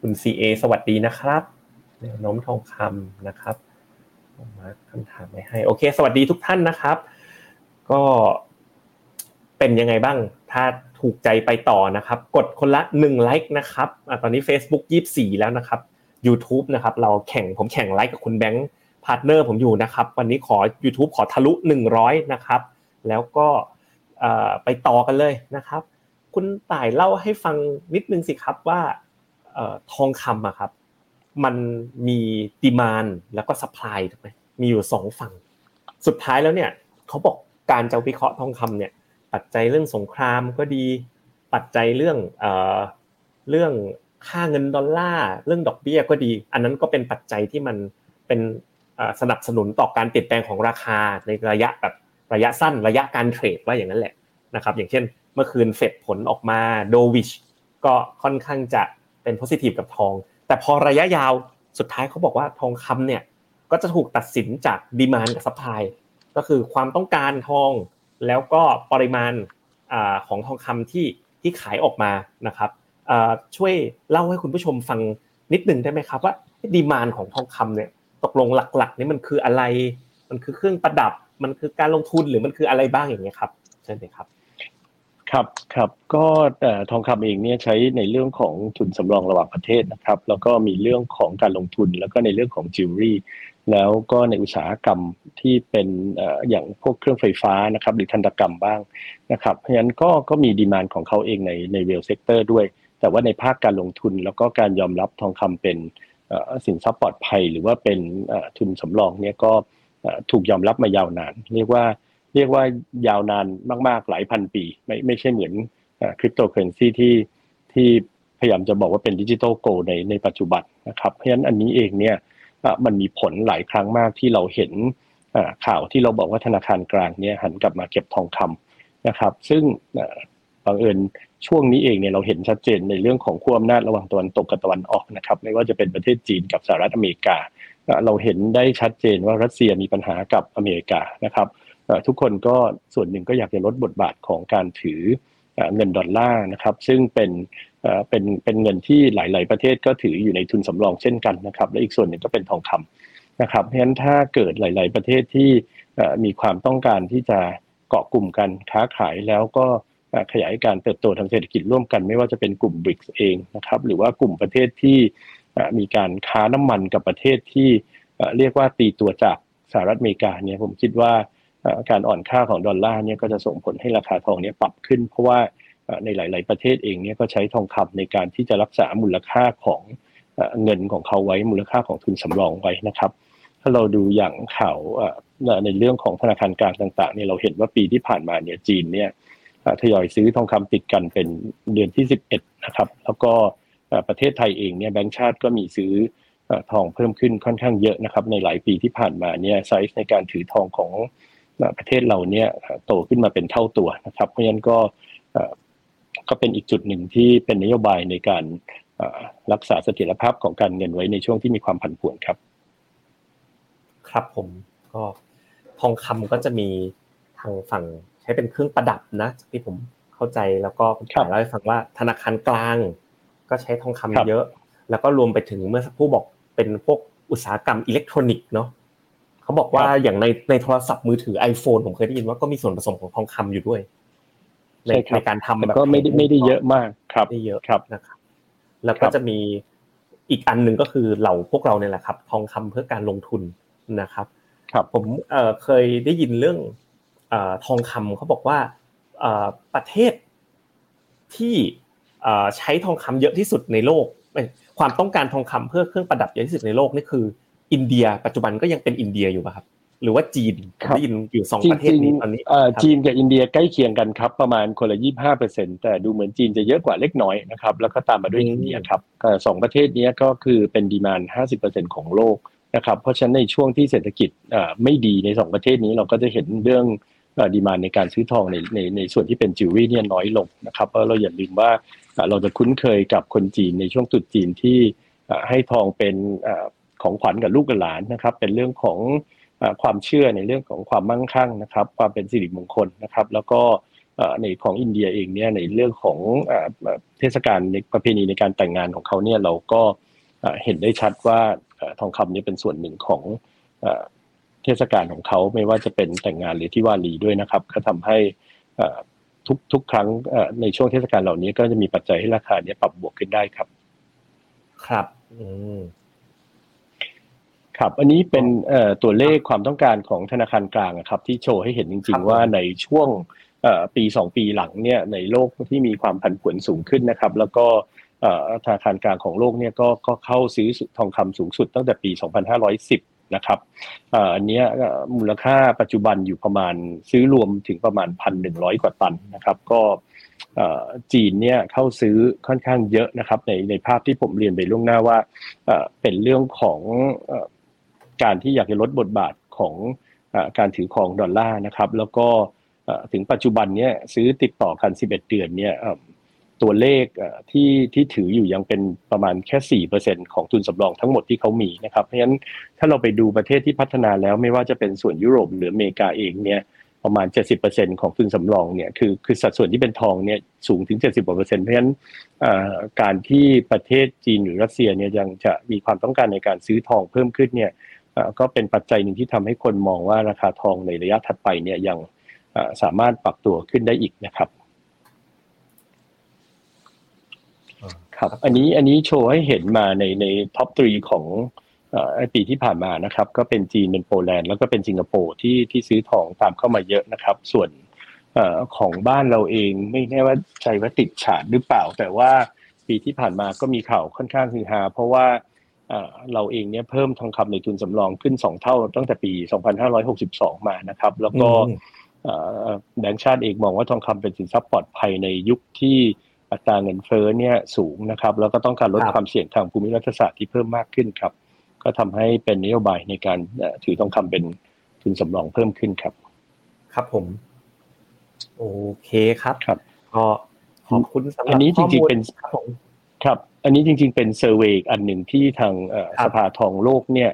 คุณ CA สวัสดีนะครับแนวโน้มทองคำนะครับผมมาร์กคำถามไว้ให้ โอเค สวัสดีทุกท่านนะครับ ก็เป็นยังไงบ้าง ถ้าถูกใจไปต่อนะครับ กดคนละหนึ่งไลค์นะครับตอนนี้ Facebook 24 แล้วนะครับ YouTube นะครับเราแข่งผมแข่งไลค์กับคุณแบงค์ partner ผมอยู่นะครับวันนี้ขอ YouTube ขอทะลุ 100นะครับแล้วก็ไปต่อกันเลยนะครับ คุณต่ายเล่าให้ฟังนิดนึงสิครับว่าทองคำอะครับ มันมี demand แล้วก็ supply ถูกไหมมีอยู่สองฝั่ง สุดท้ายแล้วเนี่ยเขาบอกการจะวิเคราะห์ทองคำเนี่ยปัจจัยเรื่องสงครามก็ดีปัจจัยเรื่องเรื่อง ค่าเงินดอลลาร์เรื่องดอกเบี้ยก็ดี อันนั้นก็เป็นปัจจัยที่มันเป็นสนับสนุนต่อการเปลี่ยนแปลงของราคาในระยะแบบระยะสั้นระยะการ trade ว่าอย่างนั้นแหละนะครับอย่างเช่นเมื่อคืนเฟดผลออกมา dovish ก็ค่อนข้างจะเป็น positive กับทอง แต่พอระยะยาวสุดท้ายเขาบอกว่าทองคำเนี่ยก็จะถูกตัดสินจาก demand กับ supplyก็คือความต้องการทองแล้วก็ปริมาณของทองคำที่ที่ขายออกมานะครับ ช่วยเล่าให้คุณผู้ชมฟังนิดหนึ่งได้ไหมครับว่าดีมานของทองคำเนี่ยตกลงหลักๆนี่มันคืออะไร มันคือเครื่องประดับ มันคือการลงทุนหรือมันคืออะไรบ้างอย่างเงี้ยครับเช่ไหมครับ ครับครับก็ทองคำเองเนี่ยใช้ในเรื่องของทุนสำรองระหว่างประเทศนะครับ แล้วก็มีเรื่องของการลงทุนแล้วก็ในเรื่องของจิวเวลรี่แล้วก็ในอุตสาหกรรมที่เป็นอย่างพวกเครื่องไฟฟ้านะครับหรือทันตกรรมบ้างนะครับเพราะฉะนั้นก็ก็มี demand ของเขาเองในใน real sector ด้วย แต่ว่าในภาคการลงทุนแล้วก็การยอมรับทองคำเป็นสินทรัพย์ปลอดภัย หรือว่าเป็นทุนสำรองเนี่ยก็ถูกยอมรับมายาวนาน เรียกว่าเรียกว่ายาวนานมาก ๆ หลายพันปี ไม่ไม่ใช่เหมือนคริปโตเคอเรนซีที่ที่พยายามจะบอกว่าเป็น digital gold ในในปัจจุบันนะครับ เพราะฉะนั้นอันนี้เองเนี่ยมันมีผลหลายครั้งมากที่เราเห็นข่าวที่เราบอกว่าธนาคารกลางเนี่ยหันกลับมาเก็บทองคำนะครับ ซึ่งบังเอิญช่วงนี้เองเนี่ยเราเห็นชัดเจนในเรื่องของขั้วอำนาจระหว่างตะวันตกกับตะวันออกนะครับไม่ว่าจะเป็นประเทศจีนกับสหรัฐอเมริกา เราเห็นได้ชัดเจนว่ารัสเซียมีปัญหากับอเมริกานะครับทุกคนก็ส่วนหนึ่งก็อยากจะลดบทบาทของการถือเงินดอลลาร์นะครับซึ่งเป็นเป็นเป็นเงินที่หลาย ๆ ประเทศก็ถืออยู่ในทุนสำรองเช่นกันนะครับและอีกส่วนหนึ่งก็เป็นทองคำนะครับเพราะฉะนั้นถ้าเกิดหลาย ๆ ประเทศที่มีความต้องการที่จะเกาะกลุ่มกันค้าขายแล้วก็ ขยายการเติบโตทางเศรษฐกิจร่วมกัน ไม่ว่าจะเป็นกลุ่มบริกเองนะครับหรือว่ากลุ่มประเทศที่มีการค้าน้ำมันกับประเทศที่เรียกว่าตีตัวจากสหรัฐอเมริกาเนี่ยผมคิดว่าการอ่อนค่าของดอลลาร์เนี่ยก็จะส่งผลให้ราคาทองเนี่ยปรับขึ้น เพราะว่าในหลาย ๆ ประเทศเองเนี่ยก็ใช้ทองคำในการที่จะรักษามูลค่าของเงินของเขาไว้มูลค่าของทุนสำรองไว้นะครับ ถ้าเราดูอย่างข่าวในเรื่องของธนาคารกลางต่าง ๆ เนี่ยเราเห็นว่าปีที่ผ่านมาเนี่ยจีนเนี่ย ทยอยซื้อทองคำติดกันเป็นเดือนที่ 11 นะครับ แล้วก็ประเทศไทยเองเนี่ยแบงก์ชาติก็มีซื้อทองเพิ่มขึ้นค่อนข้างเยอะนะครับ ในหลายปีที่ผ่านมาเนี่ยไซส์ในการถือทองของประเทศเราเนี่ยโตขึ้นมาเป็นเท่าตัวนะครับ เพราะฉะนั้นก็ก็เป็นอีกจุดหนึ่งที่เป็นนโยบายในการรักษาเสถียรภาพของการเงินไว้ในช่วงที่มีความผันผวนครับ ครับผมก็ทองคำก็จะมีทางฝั่ง ช้เป็นเครื่องประดับนะที่ผมเข้าใจแล้วก็ผมเล่าให้ฟังว่าธนาคารกลาง ก็ใช้ทองคำเยอะ แล้วก็รวมไปถึงเมื่อสักครู่บอกเป็นพวกอุตสาหกรรมอิเล็กทรอนิกส์เนาะเขาบอกว่าอย่างในในโทรศัพท์มือถือ iPhone ผมเคยได้ยินว่าก็มีส่วนผสมของทองคำอยู่ด้วยในในการทำแบบก็ไม่ได้ไม่ได้เยอะมากครับไม่เยอะครับนะครับแล้วก็จะมีอีกอันหนึ่งก็คือเหล่าพวกเราเนี่ยแหละครับ ทองคำเพื่อการลงทุนนะครับ ครับผมเอ่อเคยได้ยินเรื่องเอ่อ ทองคำเขาบอกว่าเอ่อประเทศที่เอ่อใช้ทองคำเยอะที่สุดในโลก ความต้องการทองคำเพื่อเครื่องประดับเยอะที่สุดในโลกนี่คือ อินเดีย ปัจจุบันก็ยังเป็นอินเดียอยู่ป่ะครับ หรือว่าจีนได้ยินอยู่สองประเทศนี้ตอนนี้จีนกับอินเดียใกล้เคียงกันครับ ประมาณคนละยี่ห้าเปอร์เซ็นแต่ดูเหมือนจีนจะเยอะกว่าเล็กน้อยนะครับ แล้วก็ตามมาด้วยอินเดียครับสองประเทศนี้ก็คือเป็น demand ห้าสิบเปอร์เซ็นของโลกนะครับเพราะฉะนั้นในช่วงที่เศรษฐกิจไม่ดีในสองประเทศนี้เราก็จะเห็นเรื่อง demand ในการซื้อทองในในในส่วนที่เป็นจิวเวลรี่เนี่ยน้อยลงนะครับเพราะเราอย่าลืมว่าเราจะคุ้นเคยกับคนจีนในช่วงตรุษจีนที่ให้ทองเป็นของขวัญกับลูกกับหลานนะครับ เป็นเรื่องของความเชื่อในเรื่องของความมั่งคั่งนะครับ ความเป็นสิริมงคลนะครับ แล้วก็ในของอินเดียเองเนี่ยในเรื่องของเทศกาลในประเพณีในการแต่งงานของเขาเนี่ยเราก็เห็นได้ชัดว่าทองคำนี้เป็นส่วนหนึ่งของ เทศกาลของเขาไม่ว่าจะเป็นแต่งงานหรือที่วาลีด้วยนะครับ ก็ทำให้ทุกทุกครั้งในช่วงเทศกาลเหล่านี้ก็จะมีปัจจัยให้ราคาเนี้ยปรับบวกขึ้นได้ครับ ครับ อืมครับ อันนี้เป็นตัวเลขความต้องการของธนาคารกลางครับ ที่โชว์ให้เห็นจริง ๆ ว่าในช่วงปีสองปีหลังเนี่ยในโลกที่มีความผันผวนสูงขึ้นนะครับ แล้วก็ธนาคารกลางของโลกเนี่ยก็ก็เข้าซื้อทองคำสูงสุดตั้งแต่ปี 2510 นะครับอันนี้มูลค่าปัจจุบันอยู่ประมาณซื้อรวมถึงประมาณ 1,100 กว่าตันนะครับ ก็จีนเนี่ยเข้าซื้อค่อนข้างเยอะนะครับ ในในภาพที่ผมเรียนไปล่วงหน้าว่าเป็นเรื่องของการที่อยากจะลดบทบาทของการถือครองดอลลาร์นะครับ แล้วก็ถึงปัจจุบันเนี่ยซื้อติดต่อกัน 11 เดือนเนี่ย ตัวเลขที่ที่ถืออยู่ยังเป็นประมาณแค่ 4%ของทุนสำรองทั้งหมดที่เขามีนะครับ เพราะฉะนั้นถ้าเราไปดูประเทศที่พัฒนาแล้วไม่ว่าจะเป็นส่วนยุโรปหรืออเมริกาเองเนี่ยประมาณ 70%ของทุนสำรองเนี่ยคือคือสัดส่วนที่เป็นทองเนี่ยสูงถึง 70%เพราะฉะนั้นการที่ประเทศจีนหรือรัสเซียเนี่ยยังจะมีความต้องการในการซื้อทองเพิ่มขึ้นเนี่ยก็เป็นปัจจัยหนึ่งที่ทำให้คนมองว่าราคาทองในระยะถัดไปเนี่ยยังสามารถปรับตัวขึ้นได้อีกนะครับ ครับ อันนี้อันนี้โชว์ให้เห็นมาในใน top three ของปีที่ผ่านมานะครับ ก็เป็นจีนเป็นโปแลนด์แล้วก็เป็นสิงคโปร์ที่ที่ซื้อทองตามเข้ามาเยอะนะครับ ส่วนของบ้านเราเองไม่แน่ว่าใจว่าติดฉาดหรือเปล่า แต่ว่าปีที่ผ่านมาก็มีข่าวค่อนข้างฮือฮาเพราะว่าเราเองเนี่ยเพิ่มทองคำในทุนสำรองขึ้น 2 เท่าตั้งแต่ปี 2562 มานะครับ แล้วก็แบงก์ชาติเองมองว่าทองคำเป็นสินทรัพย์ปลอดภัยในยุคที่ อัตราเงินเฟ้อเนี่ยสูงนะครับ แล้วก็ต้องการลดความเสี่ยงทางภูมิรัฐศาสตร์ที่เพิ่มมากขึ้นครับ ก็ทำให้เป็นนโยบายในการถือทองคำเป็นทุนสำรองเพิ่มขึ้นครับ ครับผม โอเคครับครับก็ขอบคุณสำหรับอันนี้จริงๆเป็นครับผมครับ อันนี้จริง ๆ เป็นเซอร์เวยอันหนึ่งที่ทางสภาทองโลกเนี่ย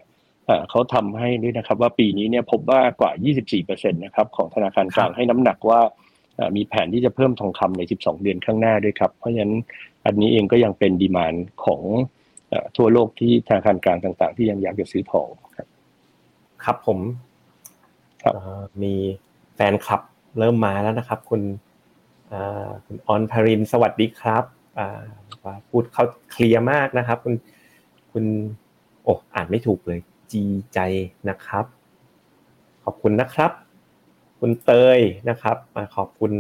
เขาทำให้ด้วยนะครับ ว่าปีนี้เนี่ยพบว่ากว่า 24%นะครับของธนาคารกลางให้น้ำหนักว่า มีแผนที่จะเพิ่มทองคำใน 12 เดือนข้างหน้าด้วยครับ เพราะฉะนั้นอันนี้เองก็ยังเป็นดีมานของทั่วโลกที่ธนาคารกลางต่างๆ ที่ยังอยากจะซื้อทองครับ ครับผมครับมีแฟนคลับเริ่มมาแล้วนะครับ คุณคุณออนพารินสวัสดีครับว่าพูดเขาเคลียร์มากนะครับ คุณคุณโอ้อ่านไม่ถูกเลย จีใจนะครับ ขอบคุณนะครับ คุณต่ายนะครับมาขอบคุณ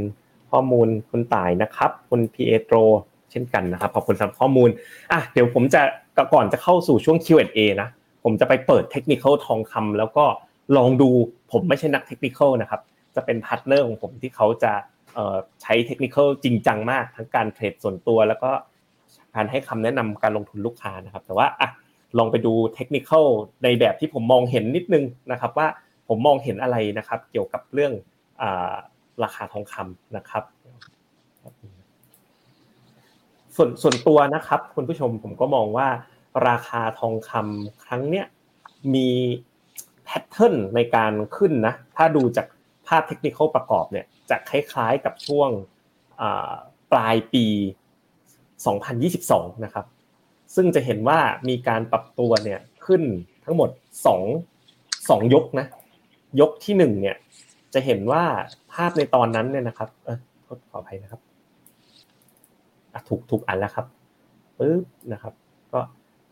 ข้อมูลคุณต่ายนะครับ คุณพีเอโตรเช่นกันนะครับ ขอบคุณสำหรับข้อมูลอะเดี๋ยวผมจะก่อนจะเข้าสู่ช่วง Q&A นะผมจะไปเปิดเทคนิคทองคำแล้วก็ลองดูผมไม่ใช่นักเทคนิคนะครับ จะเป็น partner ของผมที่เขาจะใช้เทคนิคจริงจังมาก ทั้งการ trade ส่วนตัว แล้วก็การให้คำแนะนำการลงทุนลูกค้านะครับ แต่ว่าอะลองไปดูเทคนิคในแบบที่ผมมองเห็นนิดนึงนะครับว่า ผมมองเห็นอะไรนะครับ เกี่ยวกับเรื่องราคาทองคำนะครับ ส่วนส่วนตัวนะครับ คุณผู้ชมผมก็มองว่าราคาทองคำครั้งเนี้ยมีแพทเทิร์นในการขึ้นนะ ถ้าดูจากภาพเทคนิคประกอบเนี่ยจะคล้ายๆกับช่วงปลายปี 2022 นะครับ ซึ่งจะเห็นว่ามีการปรับตัวเนี่ยขึ้นทั้งหมด 2 2 ยกนะ ยกที่1เนี่ย จะเห็นว่าภาพในตอนนั้นเนี่ยนะครับ เออขออภัยนะครับถูกถูกอันแล้วครับปึ๊บนะครับ ก็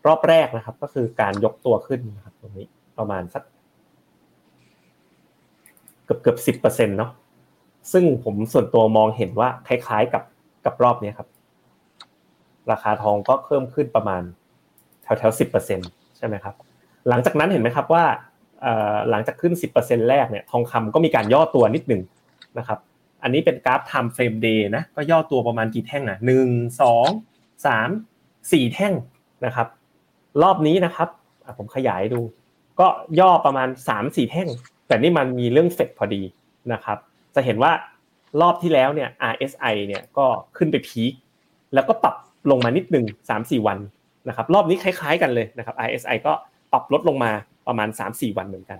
รอบแรกนะครับ ก็คือการยกตัวขึ้นนะครับ ตรงนี้ประมาณสัก เกือบเกือบสิบเปอร์เซ็นต์เนาะซึ่งผมส่วนตัวมองเห็นว่าคล้ายๆกับกับรอบนี้ครับ ราคาทองก็เพิ่มขึ้นประมาณแถวๆสิบเปอร์เซ็นใช่ไหมครับ หลังจากนั้นเห็นไหมครับว่า หลังจากขึ้นสิบเปอร์เซ็นแรกเนี่ยทองคำก็มีการย่อตัวนิดหนึ่งนะครับอันนี้เป็นกราฟ time frame day นะก็ย่อตัวประมาณกี่แท่งอะหนึ่งสองสามสี่แท่งนะครับ รอบนี้นะครับผมขยายดู ก็ย่อประมาณสามสี่แท่ง แต่นี่มันมีเรื่องเฟดพอดีนะครับ จะเห็นว่ารอบที่แล้วเนี่ย RSI เนี่ยก็ขึ้นไปพีคแล้วก็ปรับลงมานิดหนึ่งสามสี่วันนะครับ รอบนี้คล้ายๆกันเลยนะครับ RSI ก็ปรับลดลงมา ประมาณ 3-4 วันเหมือนกัน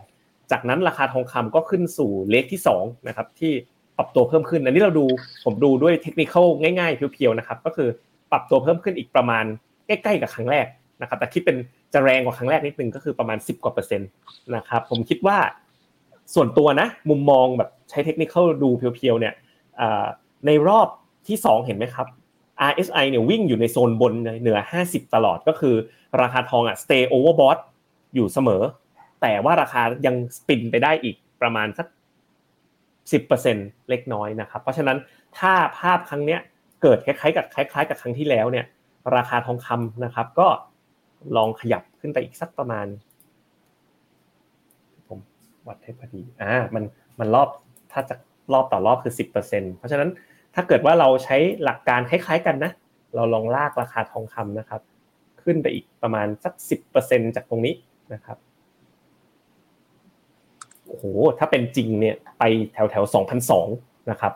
จากนั้นราคาทองคำก็ขึ้นสู่เลขที่2นะครับที่ปรับตัวเพิ่มขึ้นอันนี้เราดูผมดูด้วยเทคนิคง่ายๆเพียวๆนะครับก็คือปรับตัวเพิ่มขึ้นอีกประมาณใกล้ๆกับครั้งแรกนะครับแต่คิดเป็นจะแรงกว่าครั้งแรกนิดนึงก็คือประมาณ 10กว่าเปอร์เซ็นต์นะครับผมคิดว่าส่วนตัวนะมุมมองแบบใช้เทคนิคดูเพียวๆเนี่ยในรอบที่ 2 เห็นไหมครับ RSI เนี่ยวิ่งอยู่ในโซนบนเหนือ 50 ตลอดก็คือราคาทองอะ stay overbought อยู่เสมอ แต่ว่าราคายังสปินไปได้อีกประมาณสัก10%เล็กน้อยนะครับ เพราะฉะนั้นถ้าภาพครั้งเนี้ยเกิดคล้ายๆกับคล้าย ๆ กับครั้งที่แล้วเนี่ย ราคาทองคำนะครับ ก็ลองขยับขึ้นไปอีกสักประมาณ ผมวัดให้พอดีอ่ามันมันรอบถ้าจะรอบต่อรอบคือ 10%เพราะฉะนั้นถ้าเกิดว่าเราใช้หลักการคล้าย ๆ กันนะ เราลองลากราคาทองคำนะครับ ขึ้นไปอีกประมาณสักสิบเปอร์เซ็นจากตรงนี้ นะครับโอ้โหถ้าเป็นจริงเนี่ยไปแถวแถวสองพันสองนะครับ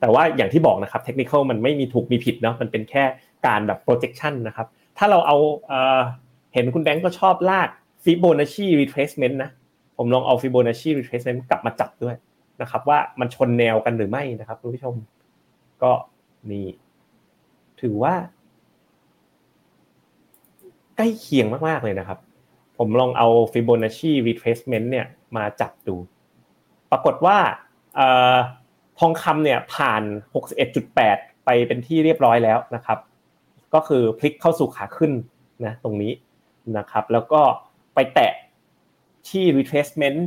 แต่ว่าอย่างที่บอกนะครับเทคนิคมันไม่มีถูกมีผิดเนาะมันเป็นแค่การแบบ projection นะครับถ้าเราเอาเห็นคุณแบงก์ก็ชอบลาก Fibonacci retracement นะผมลองเอา Fibonacci retracement กลับมาจับด้วยนะครับว่ามันชนแนวกันหรือไม่นะครับคุณผู้ชม ก็นี่ถือว่า ใกล้เคียงมากๆเลยนะครับ ผมลองเอา Fibonacci retracement เนี่ยมาจับดู ปรากฏว่าทองคำเนี่ยผ่าน 61.8 ไปเป็นที่เรียบร้อยแล้วนะครับ ก็คือพลิกเข้าสู่ขาขึ้นนะตรงนี้นะครับ แล้วก็ไปแตะที่ retracement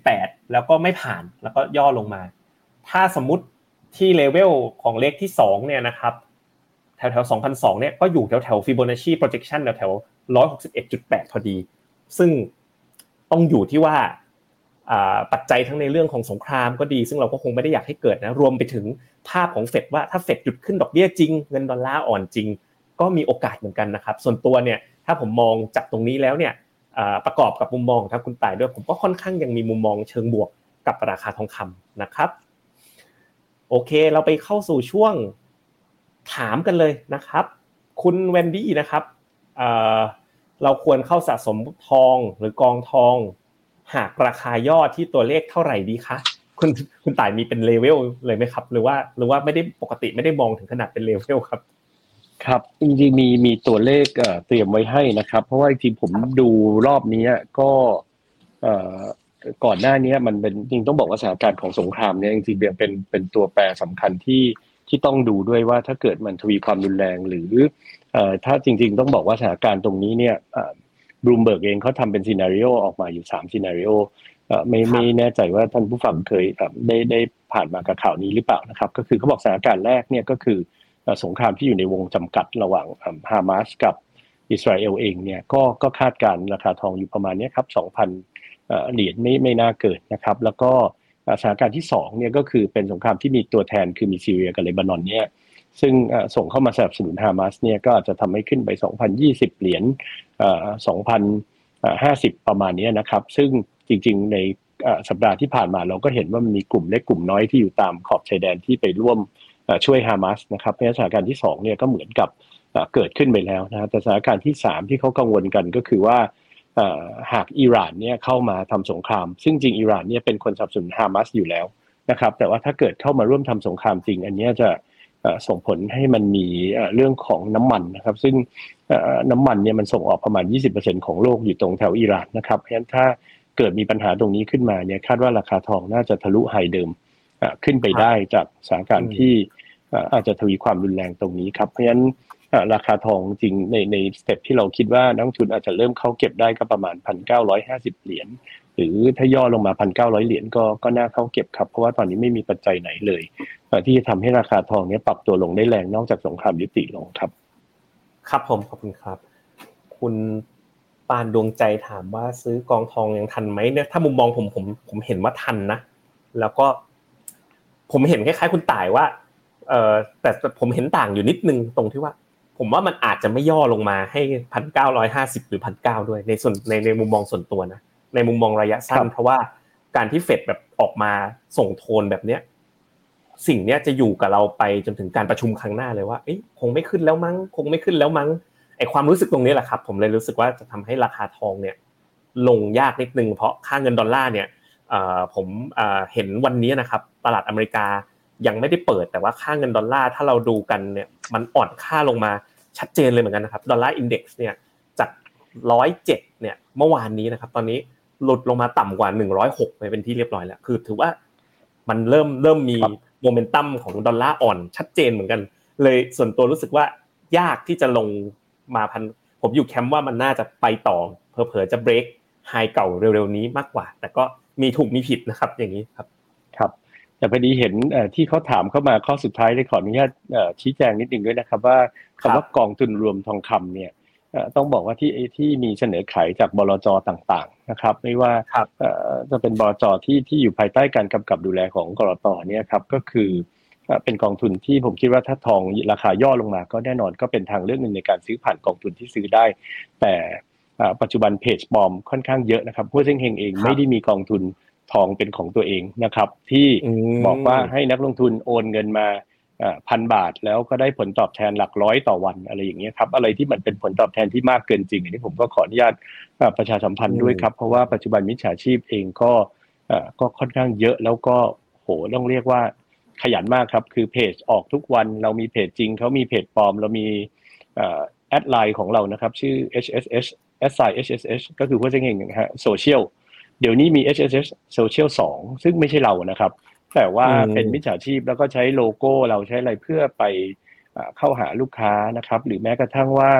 78 แล้วก็ไม่ผ่านแล้วก็ย่อลงมา ถ้าสมมุติที่เลเวลของเลขที่2เนี่ยนะครับแถวแถว2002เนี่ยก็อยู่แถวแถว Fibonacci projection แถวแถว161.8 พอดี ซึ่งต้องอยู่ที่ว่าปัจจัยทั้งในเรื่องของสงครามก็ดี ซึ่งเราก็คงไม่ได้อยากให้เกิดนะรวมไปถึงภาพของเฟดว่าถ้าเฟดหยุดขึ้นดอกเบี้ยจริงเงินดอลลาร์อ่อนจริง ก็มีโอกาสเหมือนกันนะครับ ส่วนตัวเนี่ยถ้าผมมองจากตรงนี้แล้วเนี่ยประกอบกับมุมมองครับคุณต่ายด้วยผมก็ค่อนข้างยังมีมุมมองเชิงบวกกับราคาทองคำนะครับ โอเคเราไปเข้าสู่ช่วงถามกันเลยนะครับ คุณเวนดี้นะครับ เราควรเข้าสะสมทองหรือกองทุนทอง หากราคาย่อที่ตัวเลขเท่าไหร่ดีคะคุณคุณต่ายมีเป็นเลเวลเลยไหมครับ หรือว่าหรือว่าไม่ได้ปกติไม่ได้มองถึงขนาดเป็นเลเวลครับ ครับจริงๆมีมีตัวเลขเตรียมไว้ให้นะครับ เพราะว่าจริงๆผมดูรอบนี้ก็ก่อนหน้านี้มันเป็นจริงต้องบอกว่าสถานการณ์ของสงครามเนี่ยจริงๆเป็นเป็นตัวแปรสำคัญที่ ที่ต้องดูด้วยว่าถ้าเกิดมันทวีความรุนแรงหรือถ้าจริงๆต้องบอกว่าสถานการณ์ตรงนี้เนี่ยบลูมเบิร์กเองเขาทำเป็น scenario ออกมาอยู่3 scenario ไม่ไม่แน่ใจว่าท่านผู้ฟังเคยได้ได้ผ่านมากับข่าวนี้หรือเปล่านะครับ ก็คือเขาบอกสถานการณ์แรกเนี่ยก็คือสงครามที่อยู่ในวงจำกัดระหว่างฮามาสกับอิสราเอลเองเนี่ยก็ก็คาดการณ์ราคาทองอยู่ประมาณนี้ครับ2,000เหรียญไม่ไม่น่าเกิดนะครับ แล้วก็ สถานการณ์ที่2เนี่ยก็คือเป็นสงครามที่มีตัวแทนคือมีซีเรียกับเลบานอนเนี่ยซึ่งส่งเข้ามาสนับสนุนฮามาสเนี่ยก็อาจจะทำให้ขึ้นไป 2,020 เหรียญ2,050 ประมาณนี้นะครับ ซึ่งจริงๆในสัปดาห์ที่ผ่านมาเราก็เห็นว่ามีกลุ่มเล็กกลุ่มน้อยที่อยู่ตามขอบชายแดนที่ไปร่วมช่วยฮามาสนะครับในสถานการณ์ที่2เนี่ยก็เหมือนกับเกิดขึ้นไปแล้วนะแต่สถานการณ์ที่ 3 ที่เขากังวลกันก็คือว่า หากอิหร่านเนี่ยเข้ามาทำสงคราม ซึ่งจริงอิหร่านเนี่ยเป็นคนสนับสนุนฮามาสอยู่แล้วนะครับ แต่ว่าถ้าเกิดเข้ามาร่วมทำสงครามจริง อันนี้จะส่งผลให้มันมีเรื่องของน้ำมันนะครับ ซึ่งน้ำมันเนี่ยมันส่งออกประมาณ 20%ของโลกอยู่ตรงแถวอิหร่านนะครับ เพราะฉะนั้นถ้าเกิดมีปัญหาตรงนี้ขึ้นมาเนี่ยคาดว่าราคาทองน่าจะทะลุไฮเดิมขึ้นไปได้จากสถานการณ์ที่อาจจะทวีความรุนแรงตรงนี้ครับ เพราะฉะนั้น ราคาทองจริงในในสเต็ปที่เราคิดว่านักทุนอาจจะเริ่มเข้าเก็บได้ก็ประมาณพันเก้าร้อยห้าสิบเหรียญหรือถ้าย่อลงมาพันเก้าร้อยเหรียญก็ก็น่าเข้าเก็บครับ เพราะว่าตอนนี้ไม่มีปัจจัยไหนเลยที่จะทำให้ราคาทองนี้ปรับตัวลงได้แรงนอกจากสงครามยุติลงครับ ครับผมขอบคุณครับ คุณปานดวงใจถามว่าซื้อกองทองยังทันไหมเนี่ยถ้ามุมมองผมผมผมเห็นว่าทันนะแล้วก็ ผมเห็นคล้ายๆ คุณต่ายว่า เออแต่ผมเห็นต่างอยู่นิดนึงตรงที่ว่า ผมว่ามันอาจจะไม่ย่อลงมาให้พันเก้าร้อยห้าสิบหรือพันเก้าด้วยในส่วนในในมุมมองส่วนตัวนะในมุมมองระยะสั้น เพราะว่าการที่เฟดแบบออกมาส่งโทนแบบเนี้ยสิ่งเนี้ยจะอยู่กับเราไปจนถึงการประชุมครั้งหน้าเลยว่าคงไม่ขึ้นแล้วมั้ง คงไม่ขึ้นแล้วมั้งไอความรู้สึกตรงนี้แหละครับ ผมเลยรู้สึกว่าจะทำให้ราคาทองเนี่ย ลงยากนิดนึงเพราะค่าเงินดอลลาร์เนี่ยผมเห็นวันนี้นะครับ ตลาดอเมริกายังไม่ได้เปิดแต่ว่าค่าเงินดอลลาร์ถ้าเราดูกันเนี่ย มันอ่อนค่าลงมาชัดเจนเลยเหมือนกันนะครับ dollar index เนี่ยจากร้อยเจ็ดเนี่ยเมื่อวานนี้นะครับ ตอนนี้หลุดลงมาต่ำกว่าหนึ่งร้อยหกไปเป็นที่เรียบร้อยแล้ว คือถือว่ามันเริ่มเริ่มมีโมเมนตัมของดอลลาร์อ่อนชัดเจนเหมือนกัน เลยส่วนตัวรู้สึกว่ายากที่จะลงมาพันผมอยู่แคมป์ว่ามันน่าจะไปต่อเพอเพอจะเบรกไฮเก่าเร็วๆนี้มากกว่า แต่ก็มีถูกมีผิดนะครับ อย่างนี้ครับครับ แต่พอดีเห็นที่เขาถามเข้ามาข้อสุดท้ายได้ขออนุญาตชี้แจงนิดหนึ่งด้วยนะครับ ว่าคำว่ากองทุนรวมทองคำเนี่ยต้องบอกว่าที่ที่มีเสนอขายจากบลจต่างๆนะครับ ไม่ว่าจะเป็นบลจที่ที่อยู่ภายใต้การกำกับดูแลของกรตเนี่ยครับก็คือเป็นกองทุนที่ผมคิดว่าถ้าทองราคาย่อลงมา ก็แน่นอนก็เป็นทางเลือกหนึ่งในการซื้อผ่านกองทุนที่ซื้อได้ แต่ปัจจุบันเพจบอมค่อนข้างเยอะนะครับผู้เซ็งเฮงเองไม่ได้มีกองทุน ทองเป็นของตัวเองนะครับ ที่บอกว่าให้นักลงทุนโอนเงินมาพันบาทแล้วก็ได้ผลตอบแทนหลักร้อยต่อวันอะไรอย่างเงี้ยครับอะไรที่มันเป็นผลตอบแทนที่มากเกินจริงอันนี้ผมก็ขออนุญาตประชาสัมพันธ์ด้วยครับ เพราะว่าปัจจุบันมิจฉาชีพเองก็ก็ค่อนข้างเยอะแล้วก็โหต้องเรียกว่าขยันมากครับ คือเพจออกทุกวันเรามีเพจจริงเขามีเพจปลอม เรามีแอดไลน์ของเรานะครับ ชื่อ HSS S I HSS ก็คือผู้เจ้าเองนะฮะโซเชียล เดี๋ยวนี้มี HSS โซเชียลสองซึ่งไม่ใช่เรานะครับ แต่ว่าเป็นมิจฉาชีพแล้วก็ใช้โลโก้เราใช้อะไรเพื่อไปเข้าหาลูกค้านะครับ หรือแม้กระทั่งว่า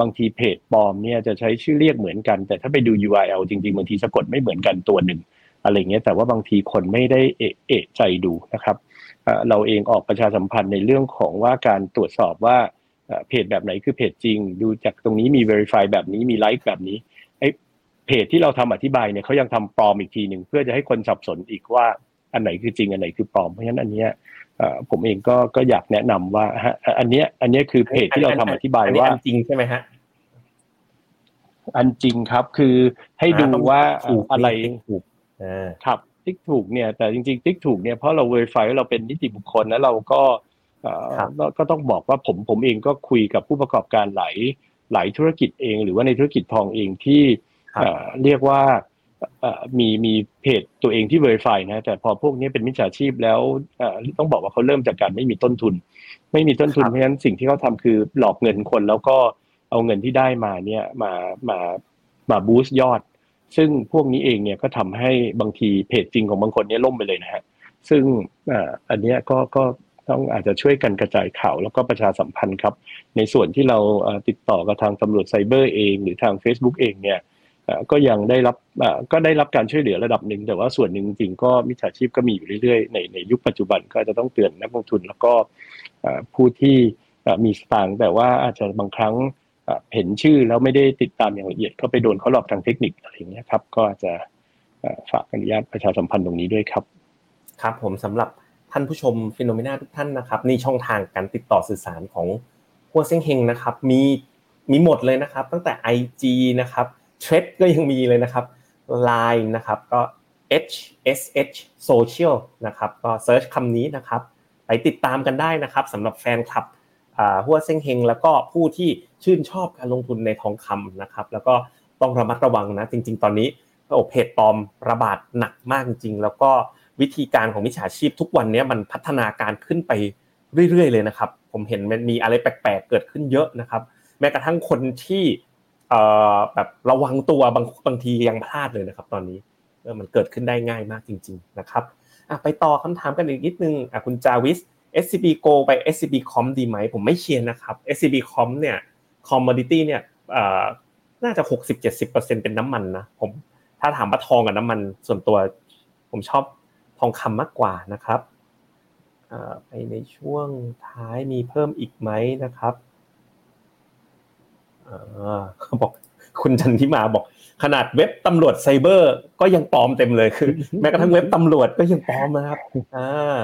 บางทีเพจปลอมเนี่ยจะใช้ชื่อเรียกเหมือนกัน แต่ถ้าไปดู URL จริงๆ บางทีสะกดไม่เหมือนกันตัวหนึ่งอะไรเงี้ยแต่ว่าบางทีคนไม่ได้เอะเอะใจดูนะครับ เราเองออกประชาสัมพันธ์ในเรื่องของว่าการตรวจสอบว่าเพจแบบไหนคือเพจจริง ดูจากตรงนี้มี Verify แบบนี้มีไลค์แบบนี้ไอ้ เพจที่เราทำอธิบายเนี่ยเขายังทำปลอมอีกทีหนึ่งเพื่อจะให้คนสับสนอีกว่าอันไหนคือจริงอันไหนคือปลอมเพราะฉะนั้นอันเนี้ยผมเองก็ก็อยากแนะนำว่าอันเนี้ย อันเนี้ยคือเพจที่เราทำอธิบายว่าจริงใช่ไหมฮะอันจริงครับคือให้ดูว่าอะไรถูกครับติ๊กถูกเนี่ยแต่จริงๆติ๊กถูกเนี่ยเพราะเรา verify เราเป็นนิติบุคคลแล้วเราก็ก็ต้องบอกว่าผมผมเองก็คุยกับผู้ประกอบการหลายหลายธุรกิจเอง หรือว่าในธุรกิจทองเองที่ เรียกว่ามีมีเพจตัวเองที่ Verify นะ แต่พอพวกนี้เป็นมิจฉาชีพแล้วต้องบอกว่าเขาเริ่มจากการไม่มีต้นทุน ไม่มีต้นทุนเพราะฉะนั้นสิ่งที่เขาทำคือหลอกเงินคนแล้วก็เอาเงินที่ได้มาเนี่ยมามามาบูสต์ยอด ซึ่งพวกนี้เองเนี่ยก็ทำให้บางทีเพจจริงของบางคนเนี่ยล่มไปเลยนะฮะซึ่งอันนี้ก็ก็ต้องอาจจะช่วยกันกระจายข่าวแล้วก็ประชาสัมพันธ์ครับ ในส่วนที่เราติดต่อกับทางตำรวจไซเบอร์เอง หรือทาง Facebook เองเนี่ย ก็ยังได้รับก็ได้รับการช่วยเหลือระดับหนึ่งแต่ว่าส่วนหนึ่งจริงก็มิจฉาชีพก็มีอยู่เรื่อยๆ ในในยุคปัจจุบันก็จะต้องเตือนนักลงทุน แล้วก็ผู้ที่มีสตางค์แต่ว่าอาจจะบางครั้งเห็นชื่อแล้วไม่ได้ติดตามอย่างละเอียดก็ไปโดนเขาหลอกทางเทคนิคอะไรอย่างเงี้ยครับ ก็อาจจะฝากอนุญาตประชาสัมพันธ์ตรงนี้ด้วยครับ ครับผมสำหรับท่านผู้ชมฟิโนเมนาทุกท่านนะครับนี่ช่องทางการติดต่อสื่อสารของหัวเซ็งเฮงนะครับ มีมีหมดเลยนะครับ ตั้งแต่ IG นะครับ เทรดก็ยังมีเลยนะครับ Line นะครับก็ HSH Social นะครับก็เซิร์ชคำนี้นะครับไปติดตามกันได้นะครับสำหรับแฟนคลับหัวเซ็งเฮงแล้วก็ผู้ที่ชื่นชอบการลงทุนในทองคำนะครับ แล้วก็ต้องระมัดระวังนะจริง ๆ ตอนนี้โอ้เพจปลอมระบาดหนักมากจริงๆแล้วก็วิธีการของมิจฉาชีพทุกวันนี้มันพัฒนาการขึ้นไปเรื่อยๆเลยนะครับ ผมเห็นมันมีอะไรแปลกๆเกิดขึ้นเยอะนะครับ แม้กระทั่งคนที่ แบบระวังตัวบางบางทียังพลาดเลยนะครับ ตอนนี้มันเกิดขึ้นได้ง่ายมากจริง ๆ นะครับไปต่อคำถามกันอีกนิดนึงคุณจาวิส SCB Go ไป SCB Com ดีไหม ผมไม่เชียร์นะครับ SCB Com เนี่ย commodity เนี่ยน่าจะ 60-70%เป็นน้ำมันนะผมถ้าถามว่าทองกับน้ำมันส่วนตัว ผมชอบทองคำมากกว่านะครับไปในช่วงท้ายมีเพิ่มอีกไหมนะครับ เขาบอกคุณจันทิมาบอก ขนาดเว็บตำรวจไซเบอร์ ก็ยังปลอมเต็มเลยคือ แม้กระทั่งเว็บตำรวจก็ยังปลอมนะครับอ่า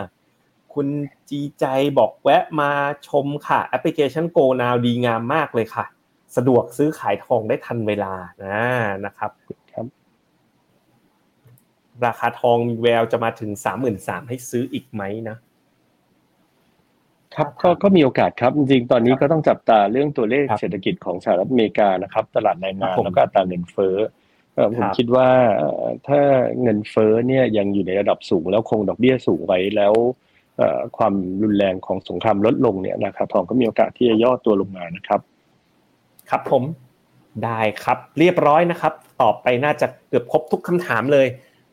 คุณจีใจบอกแวะมาชมค่ะ แอปพลิเคชัน Go Now ดีงามมากเลยค่ะ สะดวกซื้อขายทองได้ทันเวลานะนะครับครับราคาทองมีแววจะมาถึงสามหมื่นสามให้ซื้ออีกไหมนะ ครับก็ก็มีโอกาสครับ จริงๆ ตอนนี้ก็ต้องจับตาเรื่องตัวเลขครับเศรษฐกิจของสหรัฐอเมริกานะครับ ตลาดแรงงาคนรับผมแล้วก็อัตราเงินเฟ้อเอ่อผคมรับคิดว่าเอ่อถ้าเงินเฟ้อเนี่ยยังอยู่ในระดับสูงแล้วคงดอกเบี้ยสูงไว้แล้วเอ่อความรุนแรงของสงครามลดลงเนี่ยราคาทองก็มีโอกาสที่จะย่อตัวลงมานะครับ ครับผมได้ครับ เรียบร้อยนะครับ ตอบไปน่าจะเกือบครบทุกคำถามเลย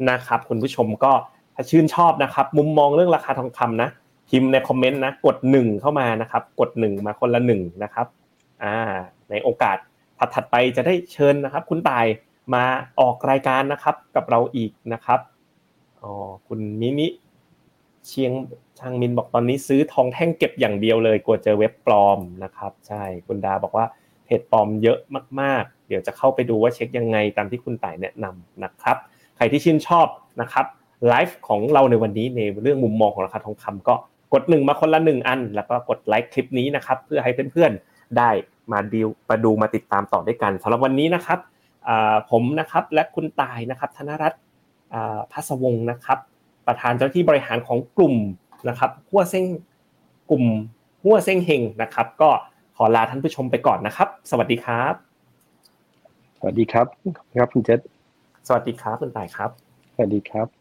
นะครับ คุณผู้ชมก็ถ้าชื่นชอบนะครับ มุมมองเรื่องราคาทองคำนะ พิมพ์ในคอมเมนต์นะกดหนึ่งเข้ามานะครับ กดหนึ่งมาคนละหนึ่งนะครับอ่าในโอกาสถัดๆไปจะได้เชิญนะครับ คุณตายมาออกรายการนะครับ กับเราอีกนะครับอ๋อคุณมิมิเชียงชางมินบอกตอนนี้ซื้อทองแท่งเก็บอย่างเดียวเลยกลัวเจอเว็บปลอมนะครับ ใช่คุณดาบอกว่าเพจปลอมเยอะมากๆ เดี๋ยวจะเข้าไปดูว่าเช็คยังไงตามที่คุณต่ายแนะนำนะครับ ใครที่ชื่นชอบนะครับไลฟ์ของเราในวันนี้ในเรื่องมุมมองของราคาทองคำก็ กดหนึ่งมาคนละหนึ่งอัน แล้วก็กดไลค์คลิปนี้นะครับ เพื่อให้เพื่อนๆได้มาดิวมาดูมาติดตามต่อด้วยกันสำหรับวันนี้นะครับอ่าผมนะครับและคุณตายนะครับ ธนรัตน์อ่าพัสวงศ์นะครับ ประธานเจ้าหน้าที่บริหารของกลุ่มนะครับหัวเส้งกลุ่มหัวเส้งเฮงนะครับ ก็ขอลาท่านผู้ชมไปก่อนนะครับ สวัสดีครับ สวัสดีครับครับคุณเจษสวัสดีครับคุณตายครับ สวัสดีครับ